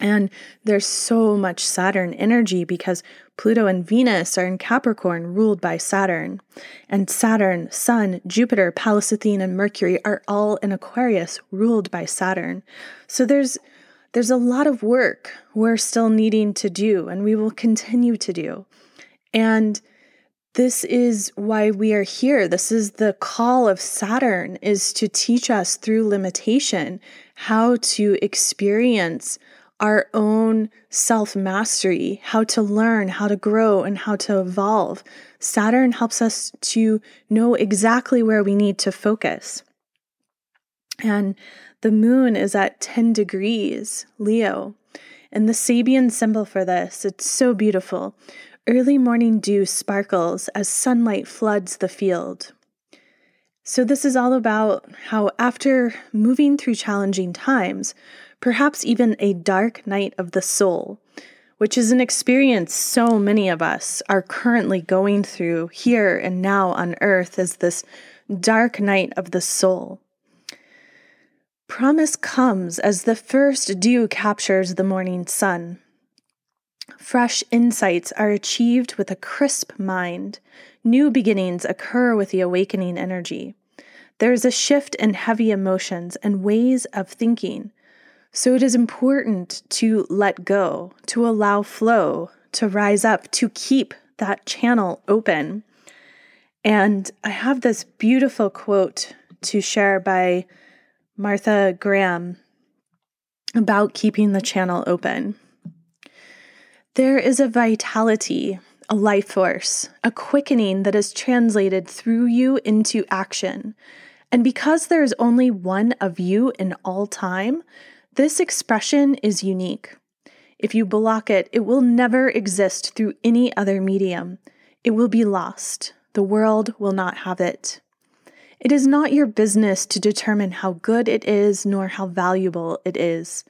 And there's so much Saturn energy because Pluto and Venus are in Capricorn, ruled by Saturn. And Saturn, Sun, Jupiter, Pallas Athene, and Mercury are all in Aquarius, ruled by Saturn. So there's there's a lot of work we're still needing to do, and we will continue to do. And this is why we are here. This is the call of Saturn is to teach us through limitation how to experience our own self mastery, how to learn, how to grow, and how to evolve. Saturn helps us to know exactly where we need to focus. And the moon is at 10 degrees, Leo. And the Sabian symbol for this, it's so beautiful. Early morning dew sparkles as sunlight floods the field. So, this is all about how, after moving through challenging times, perhaps even a dark night of the soul, which is an experience so many of us are currently going through here and now on earth, as this dark night of the soul. Promise comes as the first dew captures the morning sun. Fresh insights are achieved with a crisp mind. New beginnings occur with the awakening energy. There is a shift in heavy emotions and ways of thinking. So it is important to let go, to allow flow, to rise up, to keep that channel open. And I have this beautiful quote to share by Martha Graham about keeping the channel open. There is a vitality, a life force, a quickening that is translated through you into action. And because there is only one of you in all time, this expression is unique. If you block it, it will never exist through any other medium. It will be lost. The world will not have it. It is not your business to determine how good it is, nor how valuable it is,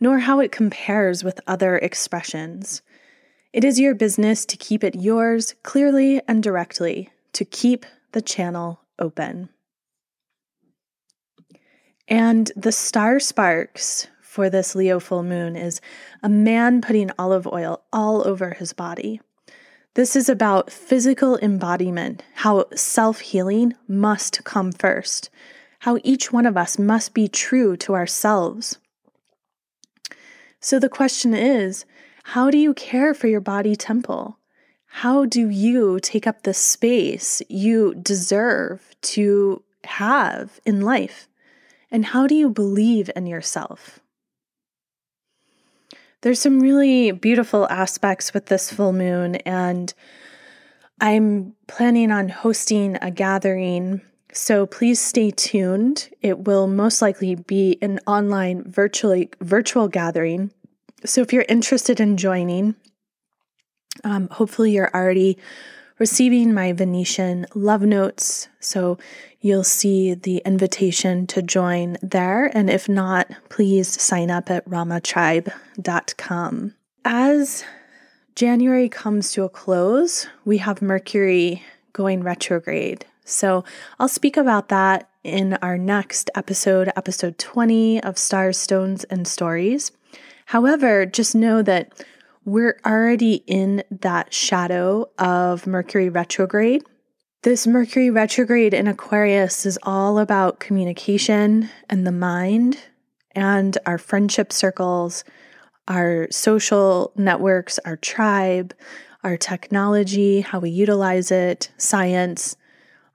nor how it compares with other expressions. It is your business to keep it yours clearly and directly, to keep the channel open. And the star sparks for this Leo full moon is a man putting olive oil all over his body. This is about physical embodiment, how self healing must come first, how each one of us must be true to ourselves. So the question is how do you care for your body temple? How do you take up the space you deserve to have in life? And how do you believe in yourself? There's some really beautiful aspects with this full moon, and I'm planning on hosting a gathering. So please stay tuned. It will most likely be an online virtually virtual gathering. So if you're interested in joining, um, hopefully you're already receiving my Venetian love notes. So you'll see the invitation to join there. And if not, please sign up at ramatribe.com. As January comes to a close, we have Mercury going retrograde. So I'll speak about that in our next episode, episode 20 of Stars, Stones, and Stories. However, just know that we're already in that shadow of Mercury retrograde. This Mercury retrograde in Aquarius is all about communication and the mind and our friendship circles, our social networks, our tribe, our technology, how we utilize it, science.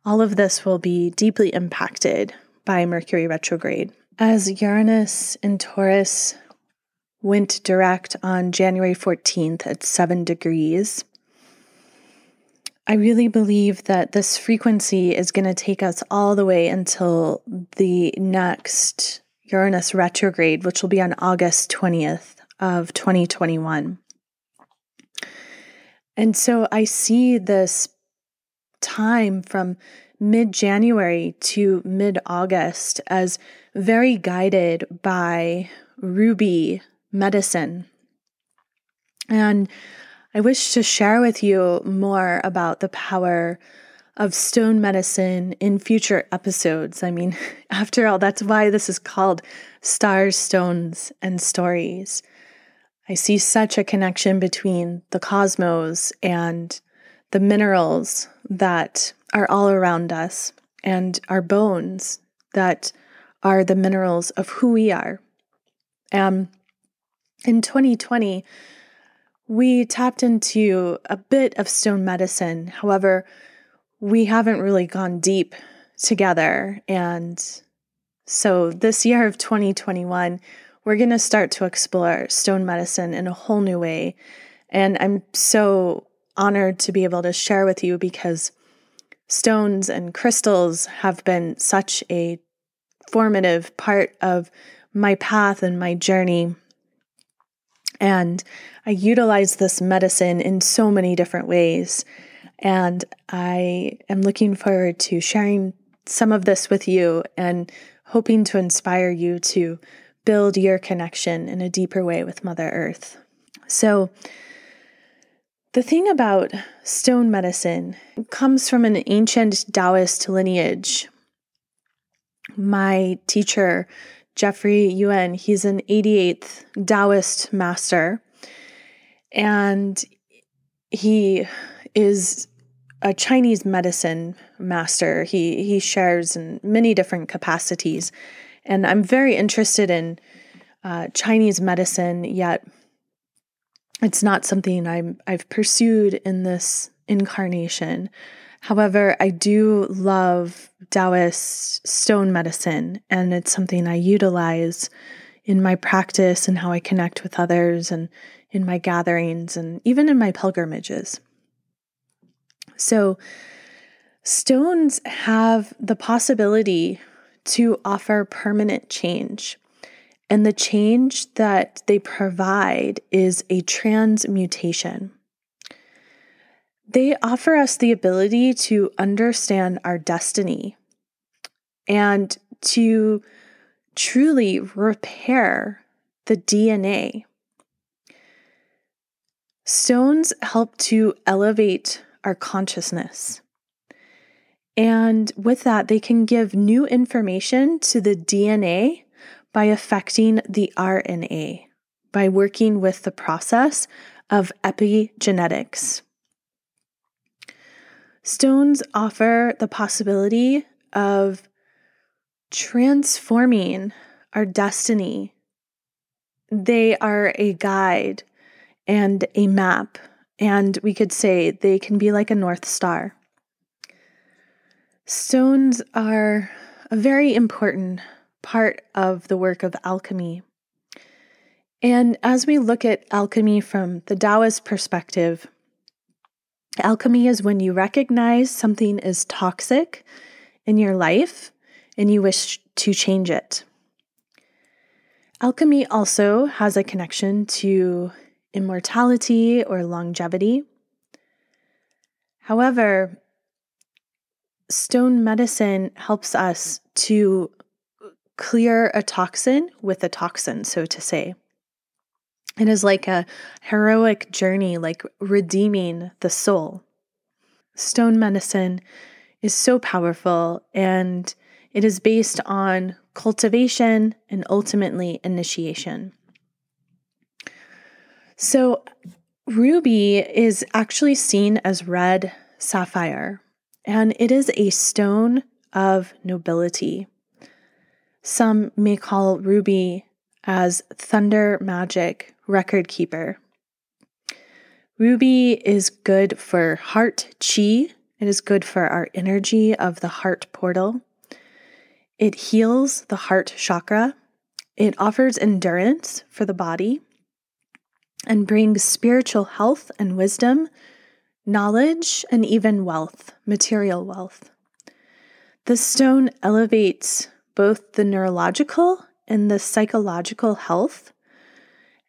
All of this will be deeply impacted by Mercury retrograde. As Uranus in Taurus went direct on January 14th at 7 degrees. I really believe that this frequency is going to take us all the way until the next Uranus retrograde, which will be on August 20th of 2021. And so I see this time from mid January to mid August as very guided by Ruby medicine. And I wish to share with you more about the power of stone medicine in future episodes. I mean, <laughs> after all, that's why this is called Stars, Stones, and Stories. I see such a connection between the cosmos and the minerals that are all around us and our bones that are the minerals of who we are. Um, in 2020, we tapped into a bit of stone medicine. However, we haven't really gone deep together. And so this year of 2021, we're going to start to explore stone medicine in a whole new way. And I'm so honored to be able to share with you because stones and crystals have been such a formative part of my path and my journey. And I utilize this medicine in so many different ways. And I am looking forward to sharing some of this with you and hoping to inspire you to build your connection in a deeper way with Mother Earth. So, the thing about stone medicine comes from an ancient Taoist lineage. My teacher, Jeffrey Yuen, he's an 88th Taoist master, and he is a Chinese medicine master. He he shares in many different capacities, and I'm very interested in uh, Chinese medicine. Yet, it's not something I'm I've pursued in this incarnation. However, I do love Taoist stone medicine, and it's something I utilize in my practice and how I connect with others, and in my gatherings, and even in my pilgrimages. So, stones have the possibility to offer permanent change. And the change that they provide is a transmutation. They offer us the ability to understand our destiny and to truly repair the DNA. Stones help to elevate our consciousness. And with that, they can give new information to the DNA by affecting the RNA, by working with the process of epigenetics. Stones offer the possibility of transforming our destiny. They are a guide and a map and we could say they can be like a North Star. Stones are a very important part of the work of alchemy. And as we look at alchemy from the Taoist perspective, alchemy is when you recognize something is toxic in your life and you wish to change it. Alchemy also has a connection to immortality or longevity. However, stone medicine helps us to clear a toxin with a toxin, so to say. It is like a heroic journey, like redeeming the soul. Stone medicine is so powerful and it is based on cultivation and ultimately initiation. So, ruby is actually seen as red sapphire, and it is a stone of nobility. Some may call ruby as thunder magic record keeper. Ruby is good for heart chi. It is good for our energy of the heart portal. It heals the heart chakra. It offers endurance for the body and brings spiritual health and wisdom, knowledge, and even wealth, material wealth. The stone elevates both the neurological and the psychological health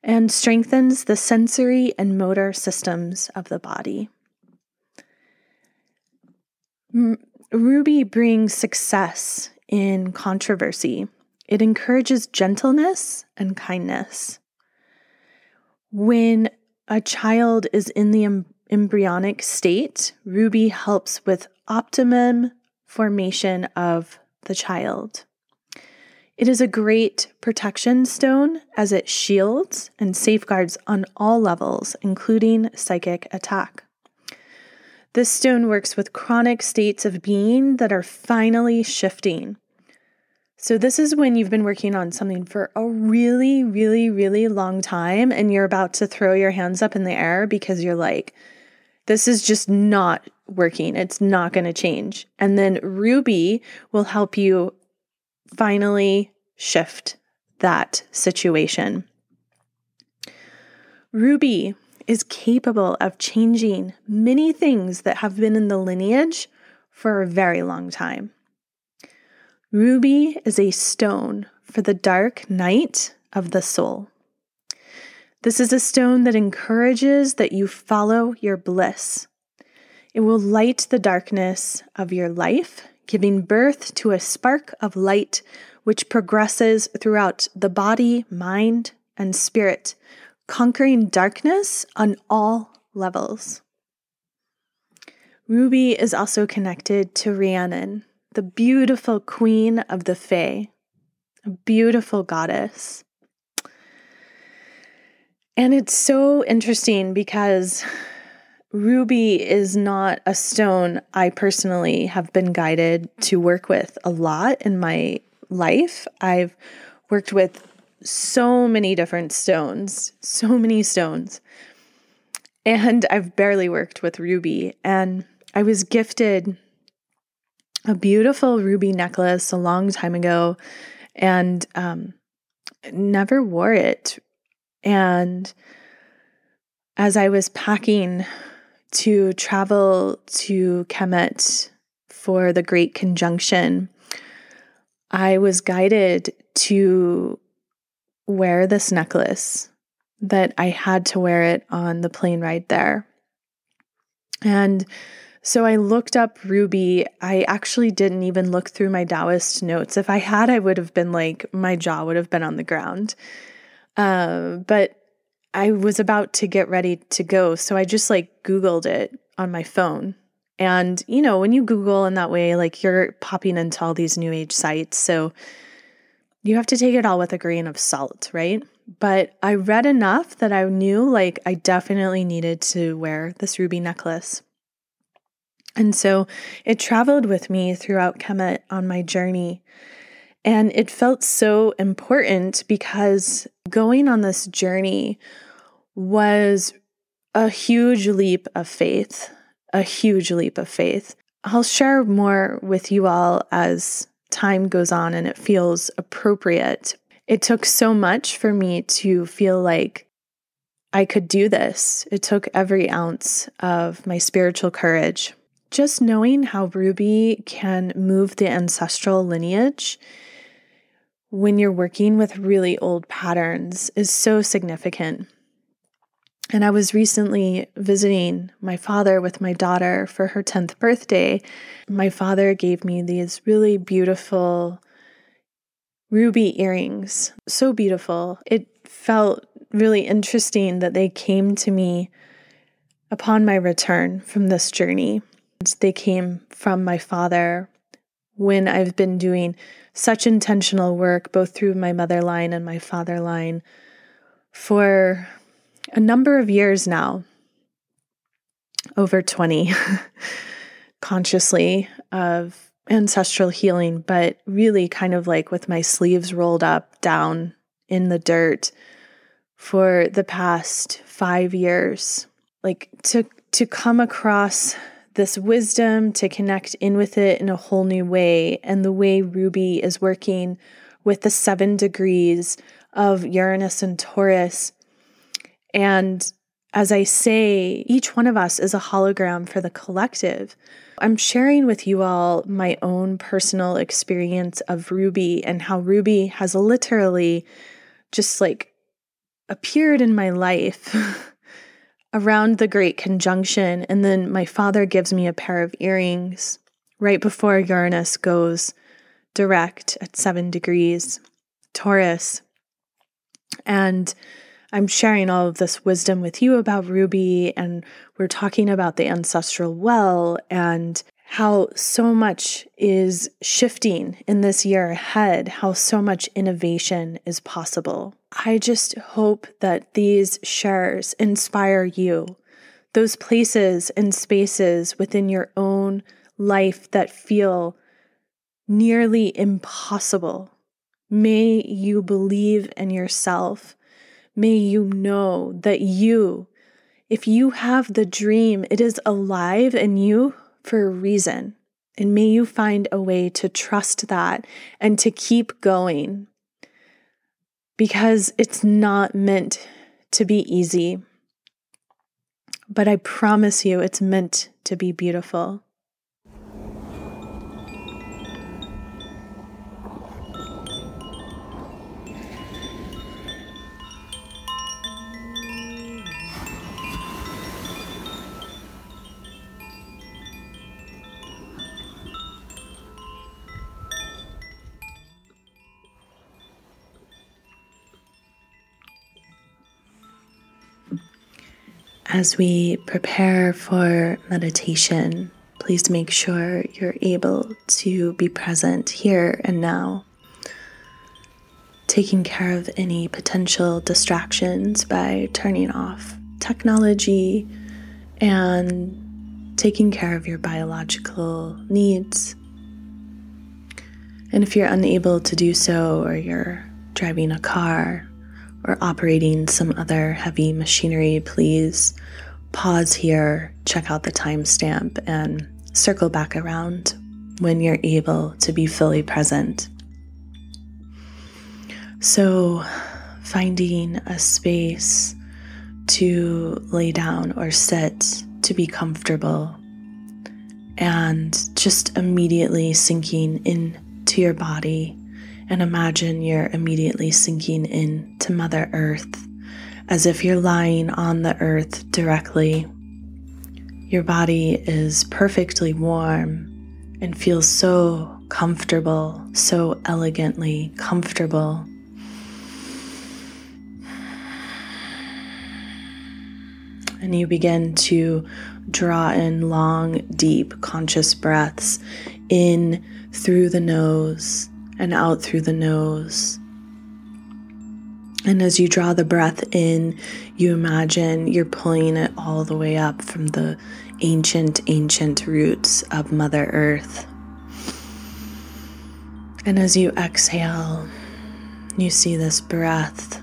and strengthens the sensory and motor systems of the body. Ruby brings success in controversy. It encourages gentleness and kindness. When a child is in the embryonic state, Ruby helps with optimum formation of the child. It is a great protection stone as it shields and safeguards on all levels, including psychic attack. This stone works with chronic states of being that are finally shifting. So, this is when you've been working on something for a really, really, really long time and you're about to throw your hands up in the air because you're like, this is just not working. It's not going to change. And then Ruby will help you finally shift that situation. Ruby is capable of changing many things that have been in the lineage for a very long time. Ruby is a stone for the dark night of the soul. This is a stone that encourages that you follow your bliss. It will light the darkness of your life, giving birth to a spark of light which progresses throughout the body, mind, and spirit, conquering darkness on all levels. Ruby is also connected to Rhiannon, the beautiful queen of the Fae, a beautiful goddess. And it's so interesting because Ruby is not a stone I personally have been guided to work with a lot in my life. I've worked with so many different stones, so many stones. And I've barely worked with ruby. And I was gifted a beautiful ruby necklace a long time ago and um, never wore it. And as I was packing to travel to Kemet for the Great Conjunction, I was guided to wear this necklace, that I had to wear it on the plane ride there. And so I looked up Ruby. I actually didn't even look through my Taoist notes. If I had, I would have been like, my jaw would have been on the ground. Uh, but I was about to get ready to go. So I just like Googled it on my phone. And, you know, when you Google in that way, like you're popping into all these new age sites. So you have to take it all with a grain of salt, right? But I read enough that I knew like I definitely needed to wear this ruby necklace. And so it traveled with me throughout Kemet on my journey. And it felt so important because going on this journey was a huge leap of faith a huge leap of faith. I'll share more with you all as time goes on and it feels appropriate. It took so much for me to feel like I could do this. It took every ounce of my spiritual courage. Just knowing how Ruby can move the ancestral lineage when you're working with really old patterns is so significant. And I was recently visiting my father with my daughter for her 10th birthday. My father gave me these really beautiful ruby earrings. So beautiful. It felt really interesting that they came to me upon my return from this journey. They came from my father when I've been doing such intentional work, both through my mother line and my father line, for a number of years now, over 20, <laughs> consciously of ancestral healing, but really kind of like with my sleeves rolled up down in the dirt for the past five years. Like to to come across this wisdom, to connect in with it in a whole new way, and the way Ruby is working with the seven degrees of Uranus and Taurus. And as I say, each one of us is a hologram for the collective. I'm sharing with you all my own personal experience of Ruby and how Ruby has literally just like appeared in my life <laughs> around the Great Conjunction. And then my father gives me a pair of earrings right before Uranus goes direct at seven degrees Taurus. And I'm sharing all of this wisdom with you about Ruby, and we're talking about the ancestral well and how so much is shifting in this year ahead, how so much innovation is possible. I just hope that these shares inspire you, those places and spaces within your own life that feel nearly impossible. May you believe in yourself. May you know that you, if you have the dream, it is alive in you for a reason. And may you find a way to trust that and to keep going because it's not meant to be easy. But I promise you, it's meant to be beautiful. As we prepare for meditation, please make sure you're able to be present here and now, taking care of any potential distractions by turning off technology and taking care of your biological needs. And if you're unable to do so, or you're driving a car, or operating some other heavy machinery, please pause here, check out the timestamp, and circle back around when you're able to be fully present. So, finding a space to lay down or sit to be comfortable and just immediately sinking into your body and imagine you're immediately sinking in to Mother Earth as if you're lying on the earth directly. Your body is perfectly warm and feels so comfortable, so elegantly comfortable. And you begin to draw in long, deep, conscious breaths in through the nose and out through the nose. And as you draw the breath in, you imagine you're pulling it all the way up from the ancient, ancient roots of Mother Earth. And as you exhale, you see this breath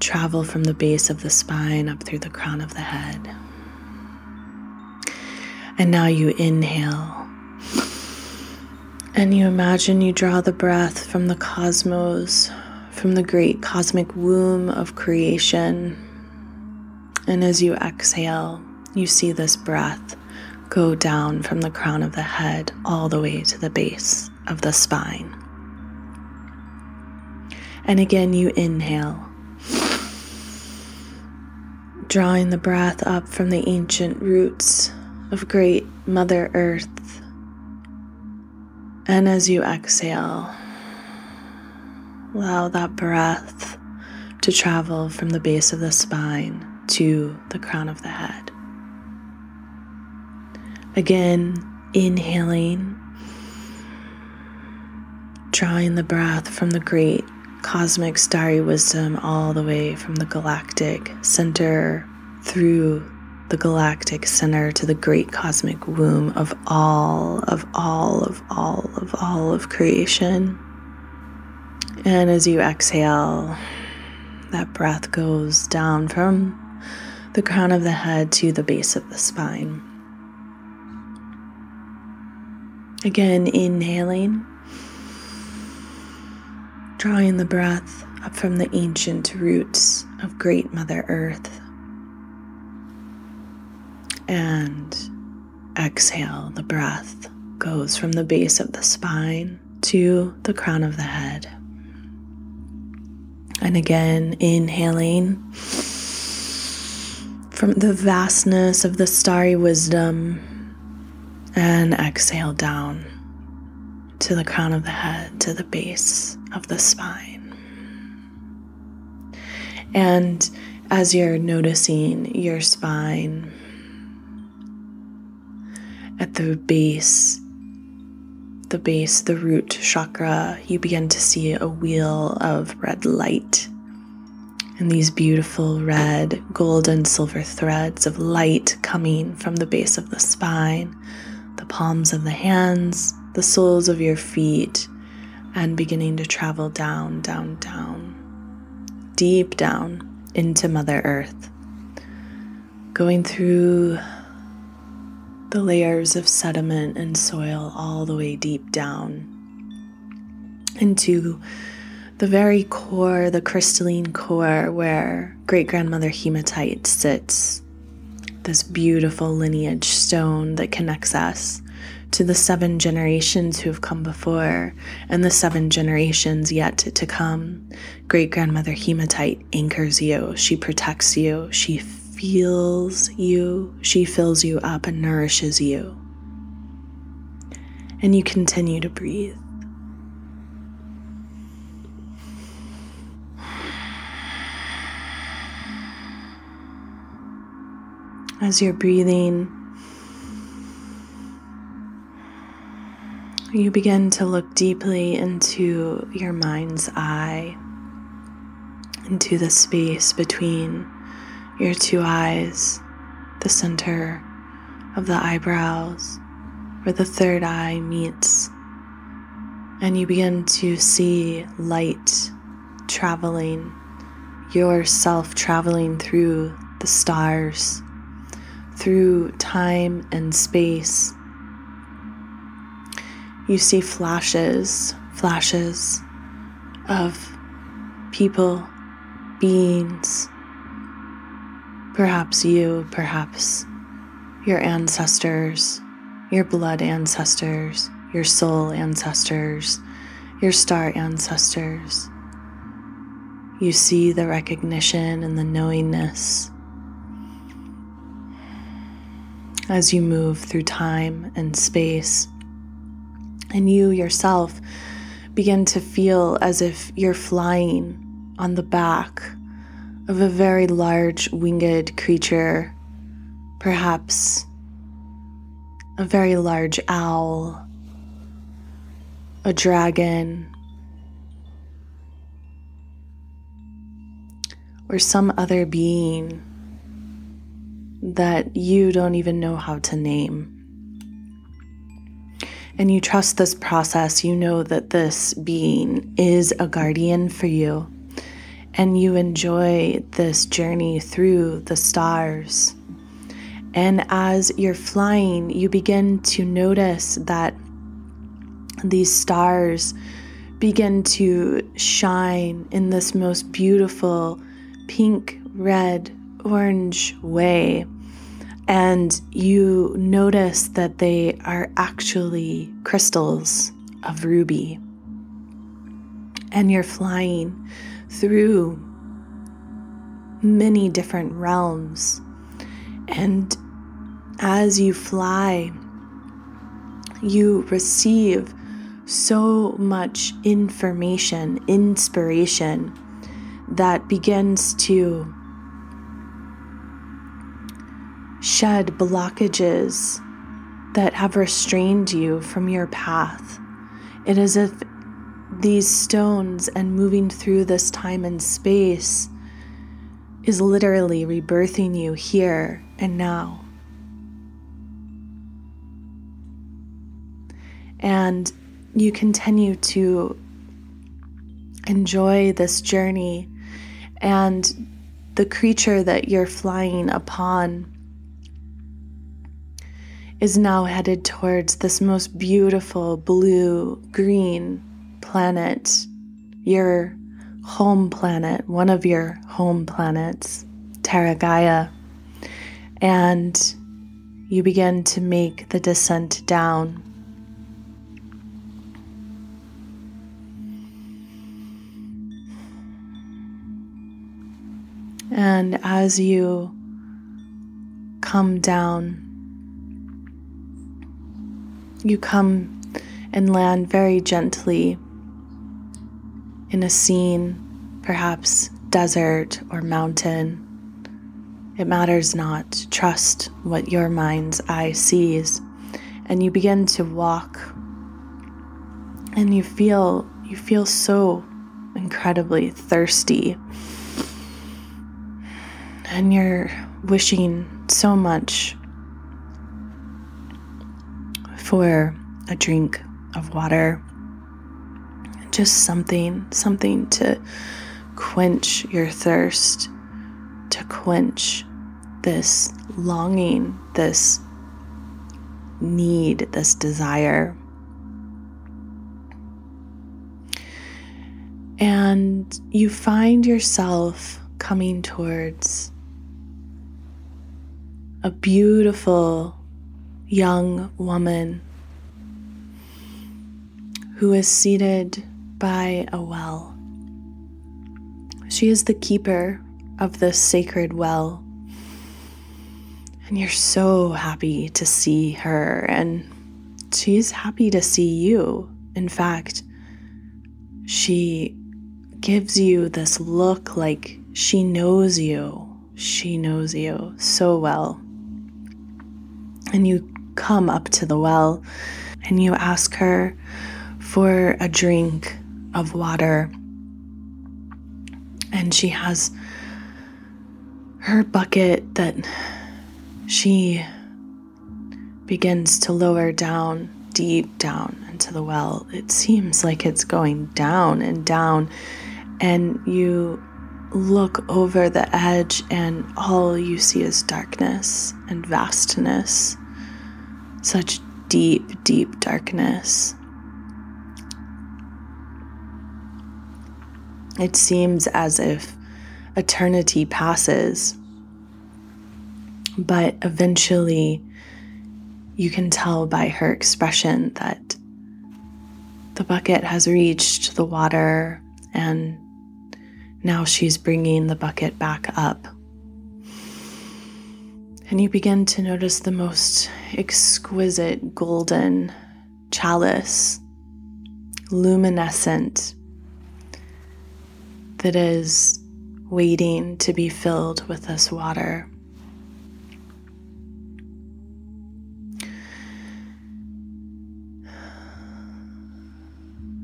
travel from the base of the spine up through the crown of the head. And now you inhale and you imagine you draw the breath from the cosmos, from the great cosmic womb of creation. And as you exhale, you see this breath go down from the crown of the head all the way to the base of the spine. And again, you inhale, drawing the breath up from the ancient roots of great Mother Earth and as you exhale, allow that breath to travel from the base of the spine to the crown of the head. Again, inhaling, drawing the breath from the great cosmic starry wisdom all the way from the galactic center through the galactic center to the great cosmic womb of all, of all, of all, of all of creation. And as you exhale, that breath goes down from the crown of the head to the base of the spine. Again, inhaling, drawing the breath up from the ancient roots of Great Mother Earth and exhale, the breath goes from the base of the spine to the crown of the head. And again, inhaling from the vastness of the starry wisdom, and exhale down to the crown of the head, to the base of the spine. And as you're noticing your spine, at the base, the base, the root chakra, you begin to see a wheel of red light. And these beautiful red, gold, and silver threads of light coming from the base of the spine, the palms of the hands, the soles of your feet, and beginning to travel down, down, down, deep down into Mother Earth. Going through the layers of sediment and soil all the way deep down into the very core, the crystalline core where great grandmother hematite sits, this beautiful lineage stone that connects us to the seven generations who have come before and the seven generations yet to come. Great grandmother hematite anchors you, she protects you, she feels you, she fills you up and nourishes you. And you continue to breathe. As you're breathing, you begin to look deeply into your mind's eye, into the space between your two eyes, the center of the eyebrows, where the third eye meets, and you begin to see light traveling, yourself traveling through the stars, through time and space. You see flashes, flashes of people, beings Perhaps you, perhaps your ancestors, your blood ancestors, your soul ancestors, your star ancestors. You see the recognition and the knowingness as you move through time and space. And you yourself begin to feel as if you're flying on the back of a very large winged creature, perhaps a very large owl, a dragon, or some other being that you don't even know how to name. And you trust this process, you know that this being is a guardian for you and you enjoy this journey through the stars. And as you're flying, you begin to notice that these stars begin to shine in this most beautiful pink, red, orange way. And you notice that they are actually crystals of ruby. And you're flying through many different realms. And as you fly, you receive so much information, inspiration that begins to shed blockages that have restrained you from your path. It is if these stones and moving through this time and space is literally rebirthing you here and now. And you continue to enjoy this journey, and the creature that you're flying upon is now headed towards this most beautiful blue green planet, your home planet, one of your home planets, Terra Gaia, and you begin to make the descent down. And as you come down, you come and land very gently in a scene, perhaps desert or mountain. It matters not. Trust what your mind's eye sees. and you begin to walk and you feel you feel so incredibly thirsty and you're wishing so much for a drink of water just something something to quench your thirst to quench this longing this need, this desire. And you find yourself coming towards a beautiful young woman who is seated by a well. She is the keeper of this sacred well. And you're so happy to see her, and she's happy to see you. In fact, she gives you this look like she knows you. She knows you so well. And you come up to the well and you ask her for a drink of water. And she has her bucket that she begins to lower down, deep down into the well. It seems like it's going down and down, and you look over the edge, and all you see is darkness and vastness. Such deep, deep darkness. It seems as if eternity passes but eventually, you can tell by her expression that the bucket has reached the water and now she's bringing the bucket back up. And you begin to notice the most exquisite golden chalice, luminescent, that is waiting to be filled with this water.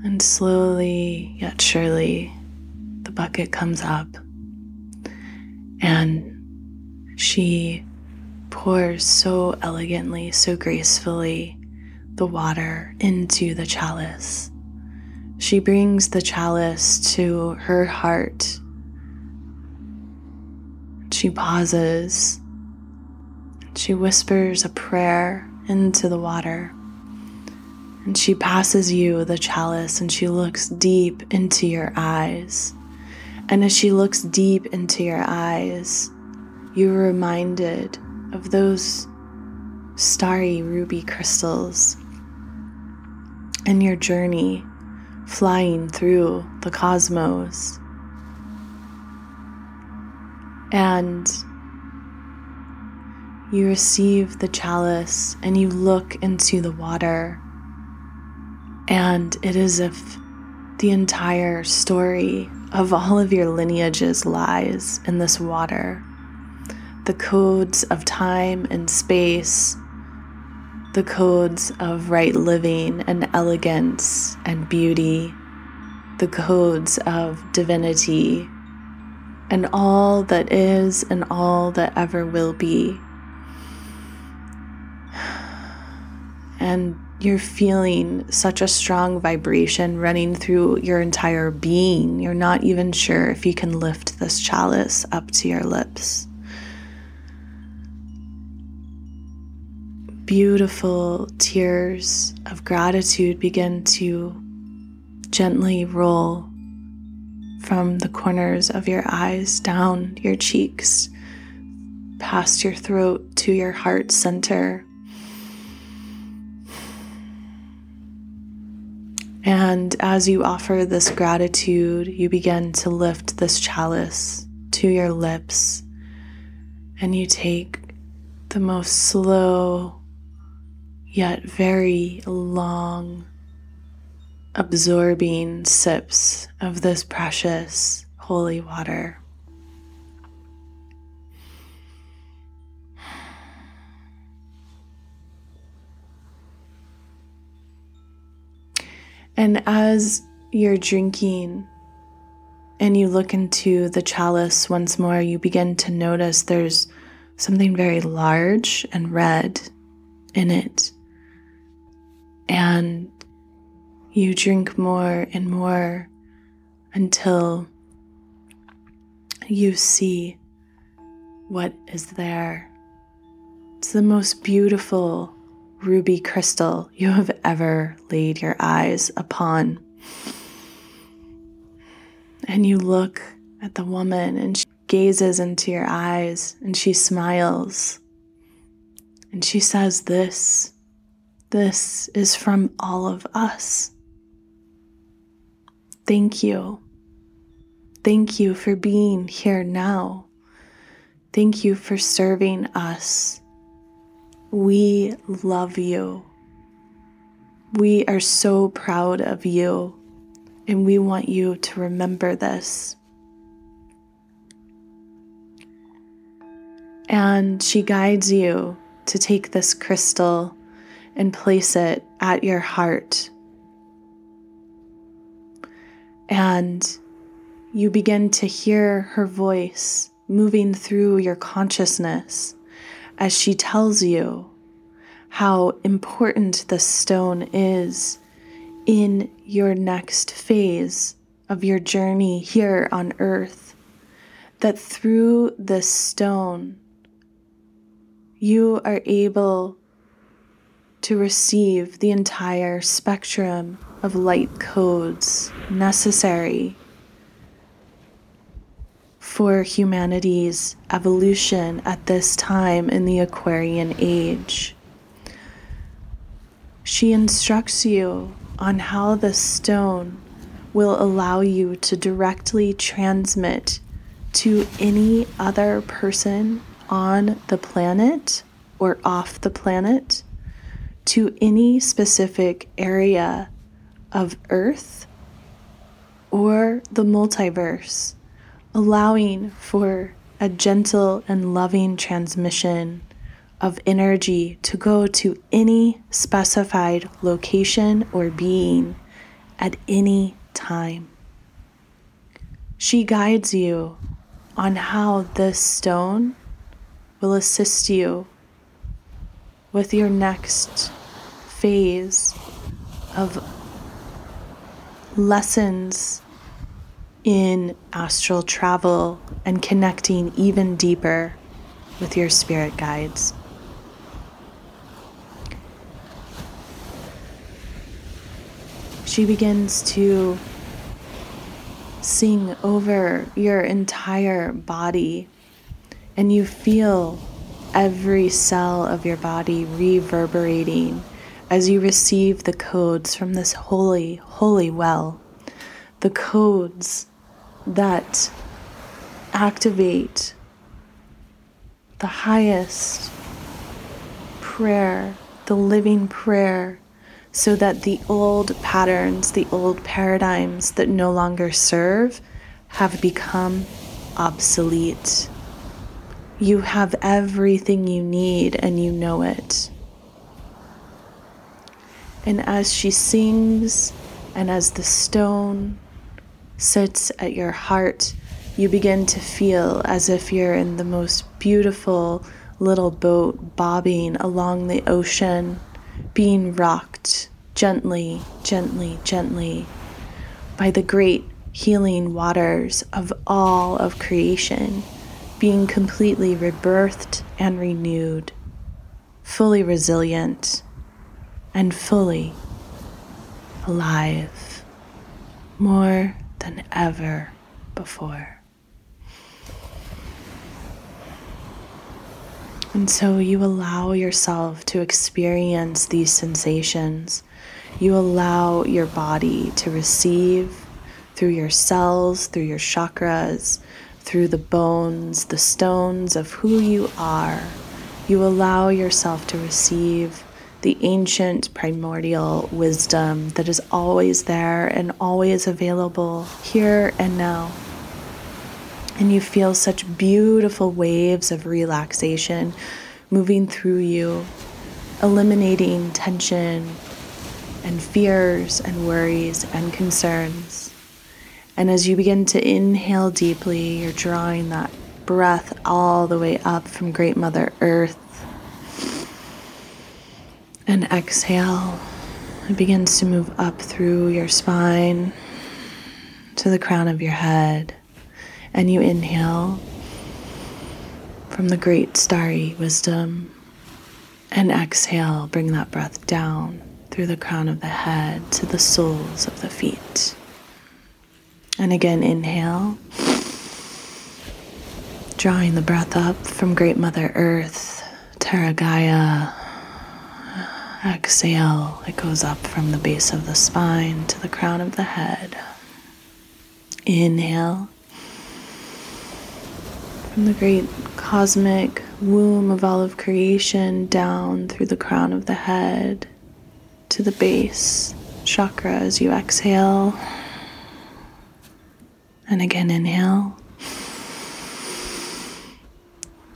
And slowly yet surely, the bucket comes up and she pours so elegantly, so gracefully the water into the chalice. She brings the chalice to her heart. She pauses. She whispers a prayer into the water. And she passes you the chalice and she looks deep into your eyes. And as she looks deep into your eyes, you're reminded of those starry ruby crystals and your journey flying through the cosmos. And you receive the chalice and you look into the water and it is if the entire story of all of your lineages lies in this water. The codes of time and space, the codes of right living and elegance and beauty, the codes of divinity, and all that is and all that ever will be. And you're feeling such a strong vibration running through your entire being. You're not even sure if you can lift this chalice up to your lips. Beautiful tears of gratitude begin to gently roll from the corners of your eyes down your cheeks, past your throat to your heart center. And as you offer this gratitude, you begin to lift this chalice to your lips and you take the most slow yet very long absorbing sips of this precious holy water. And as you're drinking and you look into the chalice once more, you begin to notice there's something very large and red in it. And you drink more and more until you see what is there. It's the most beautiful ruby crystal you have ever laid your eyes upon. And you look at the woman and she gazes into your eyes and she smiles. And she says, This, this is from all of us. Thank you. Thank you for being here now. Thank you for serving us. We love you. We are so proud of you, and we want you to remember this. And she guides you to take this crystal and place it at your heart. And you begin to hear her voice moving through your consciousness as she tells you how important the stone is in your next phase of your journey here on earth. That through this stone, you are able to receive the entire spectrum of light codes necessary for humanity's evolution at this time in the Aquarian age. She instructs you on how the stone will allow you to directly transmit to any other person on the planet or off the planet to any specific area of Earth or the multiverse allowing for a gentle and loving transmission of energy to go to any specified location or being at any time. She guides you on how this stone will assist you with your next phase of lessons in astral travel and connecting even deeper with your spirit guides. She begins to sing over your entire body, and you feel every cell of your body reverberating as you receive the codes from this holy, holy well. The codes that activate the highest prayer, the living prayer, so that the old patterns, the old paradigms that no longer serve have become obsolete. You have everything you need and you know it. And as she sings, and as the stone sits at your heart, you begin to feel as if you're in the most beautiful little boat bobbing along the ocean, being rocked gently, gently, gently by the great healing waters of all of creation, being completely rebirthed and renewed, fully resilient, and fully alive. More than ever before. And so you allow yourself to experience these sensations. You allow your body to receive through your cells, through your chakras, through the bones, the stones of who you are. You allow yourself to receive the ancient primordial wisdom that is always there and always available here and now. And you feel such beautiful waves of relaxation moving through you, eliminating tension, and fears and worries and concerns. And as you begin to inhale deeply, you're drawing that breath all the way up from Great Mother Earth. And exhale, it begins to move up through your spine to the crown of your head. And you inhale from the great starry wisdom. And exhale, bring that breath down through the crown of the head to the soles of the feet. And again, inhale, drawing the breath up from Great Mother Earth, Terra Gaia. Exhale, it goes up from the base of the spine to the crown of the head. Inhale, from the great cosmic womb of all of creation down through the crown of the head to the base chakra as you exhale. And again, inhale.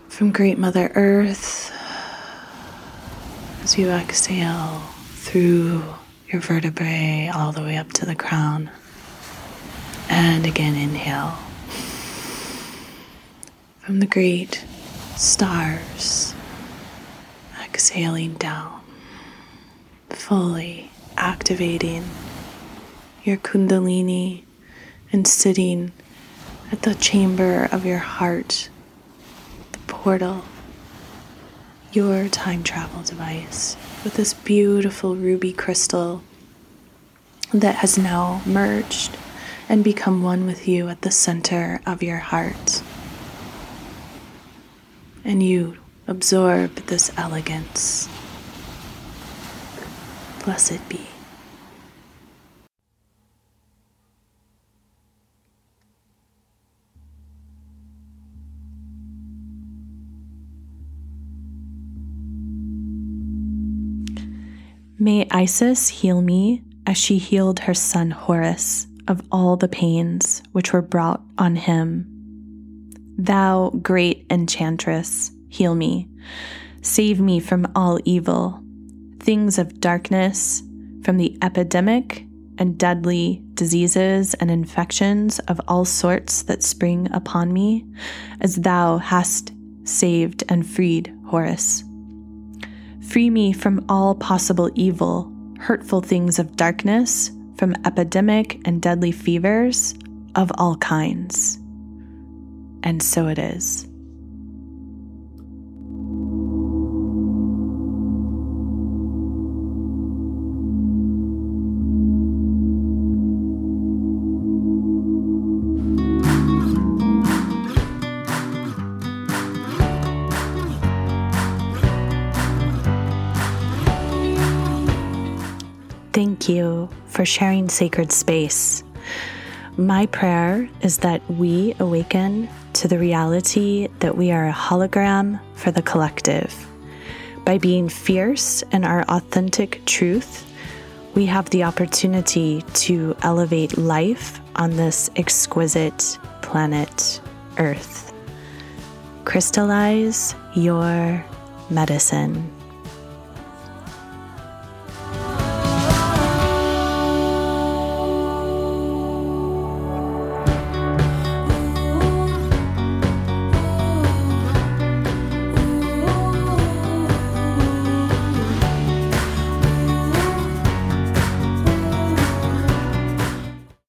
From Great Mother Earth, as you exhale through your vertebrae all the way up to the crown. And again, inhale. From the great stars, exhaling down, fully activating your Kundalini and sitting at the chamber of your heart, the portal, your time travel device with this beautiful ruby crystal that has now merged and become one with you at the center of your heart. And you absorb this elegance. Blessed be. May Isis heal me as she healed her son Horus of all the pains which were brought on him. Thou, great enchantress, heal me. Save me from all evil, things of darkness, from the epidemic and deadly diseases and infections of all sorts that spring upon me, as thou hast saved and freed Horus. Free me from all possible evil, hurtful things of darkness, from epidemic and deadly fevers of all kinds. And so it is. For sharing sacred space. My prayer is that we awaken to the reality that we are a hologram for the collective. By being fierce in our authentic truth, we have the opportunity to elevate life on this exquisite planet Earth. Crystallize your medicine.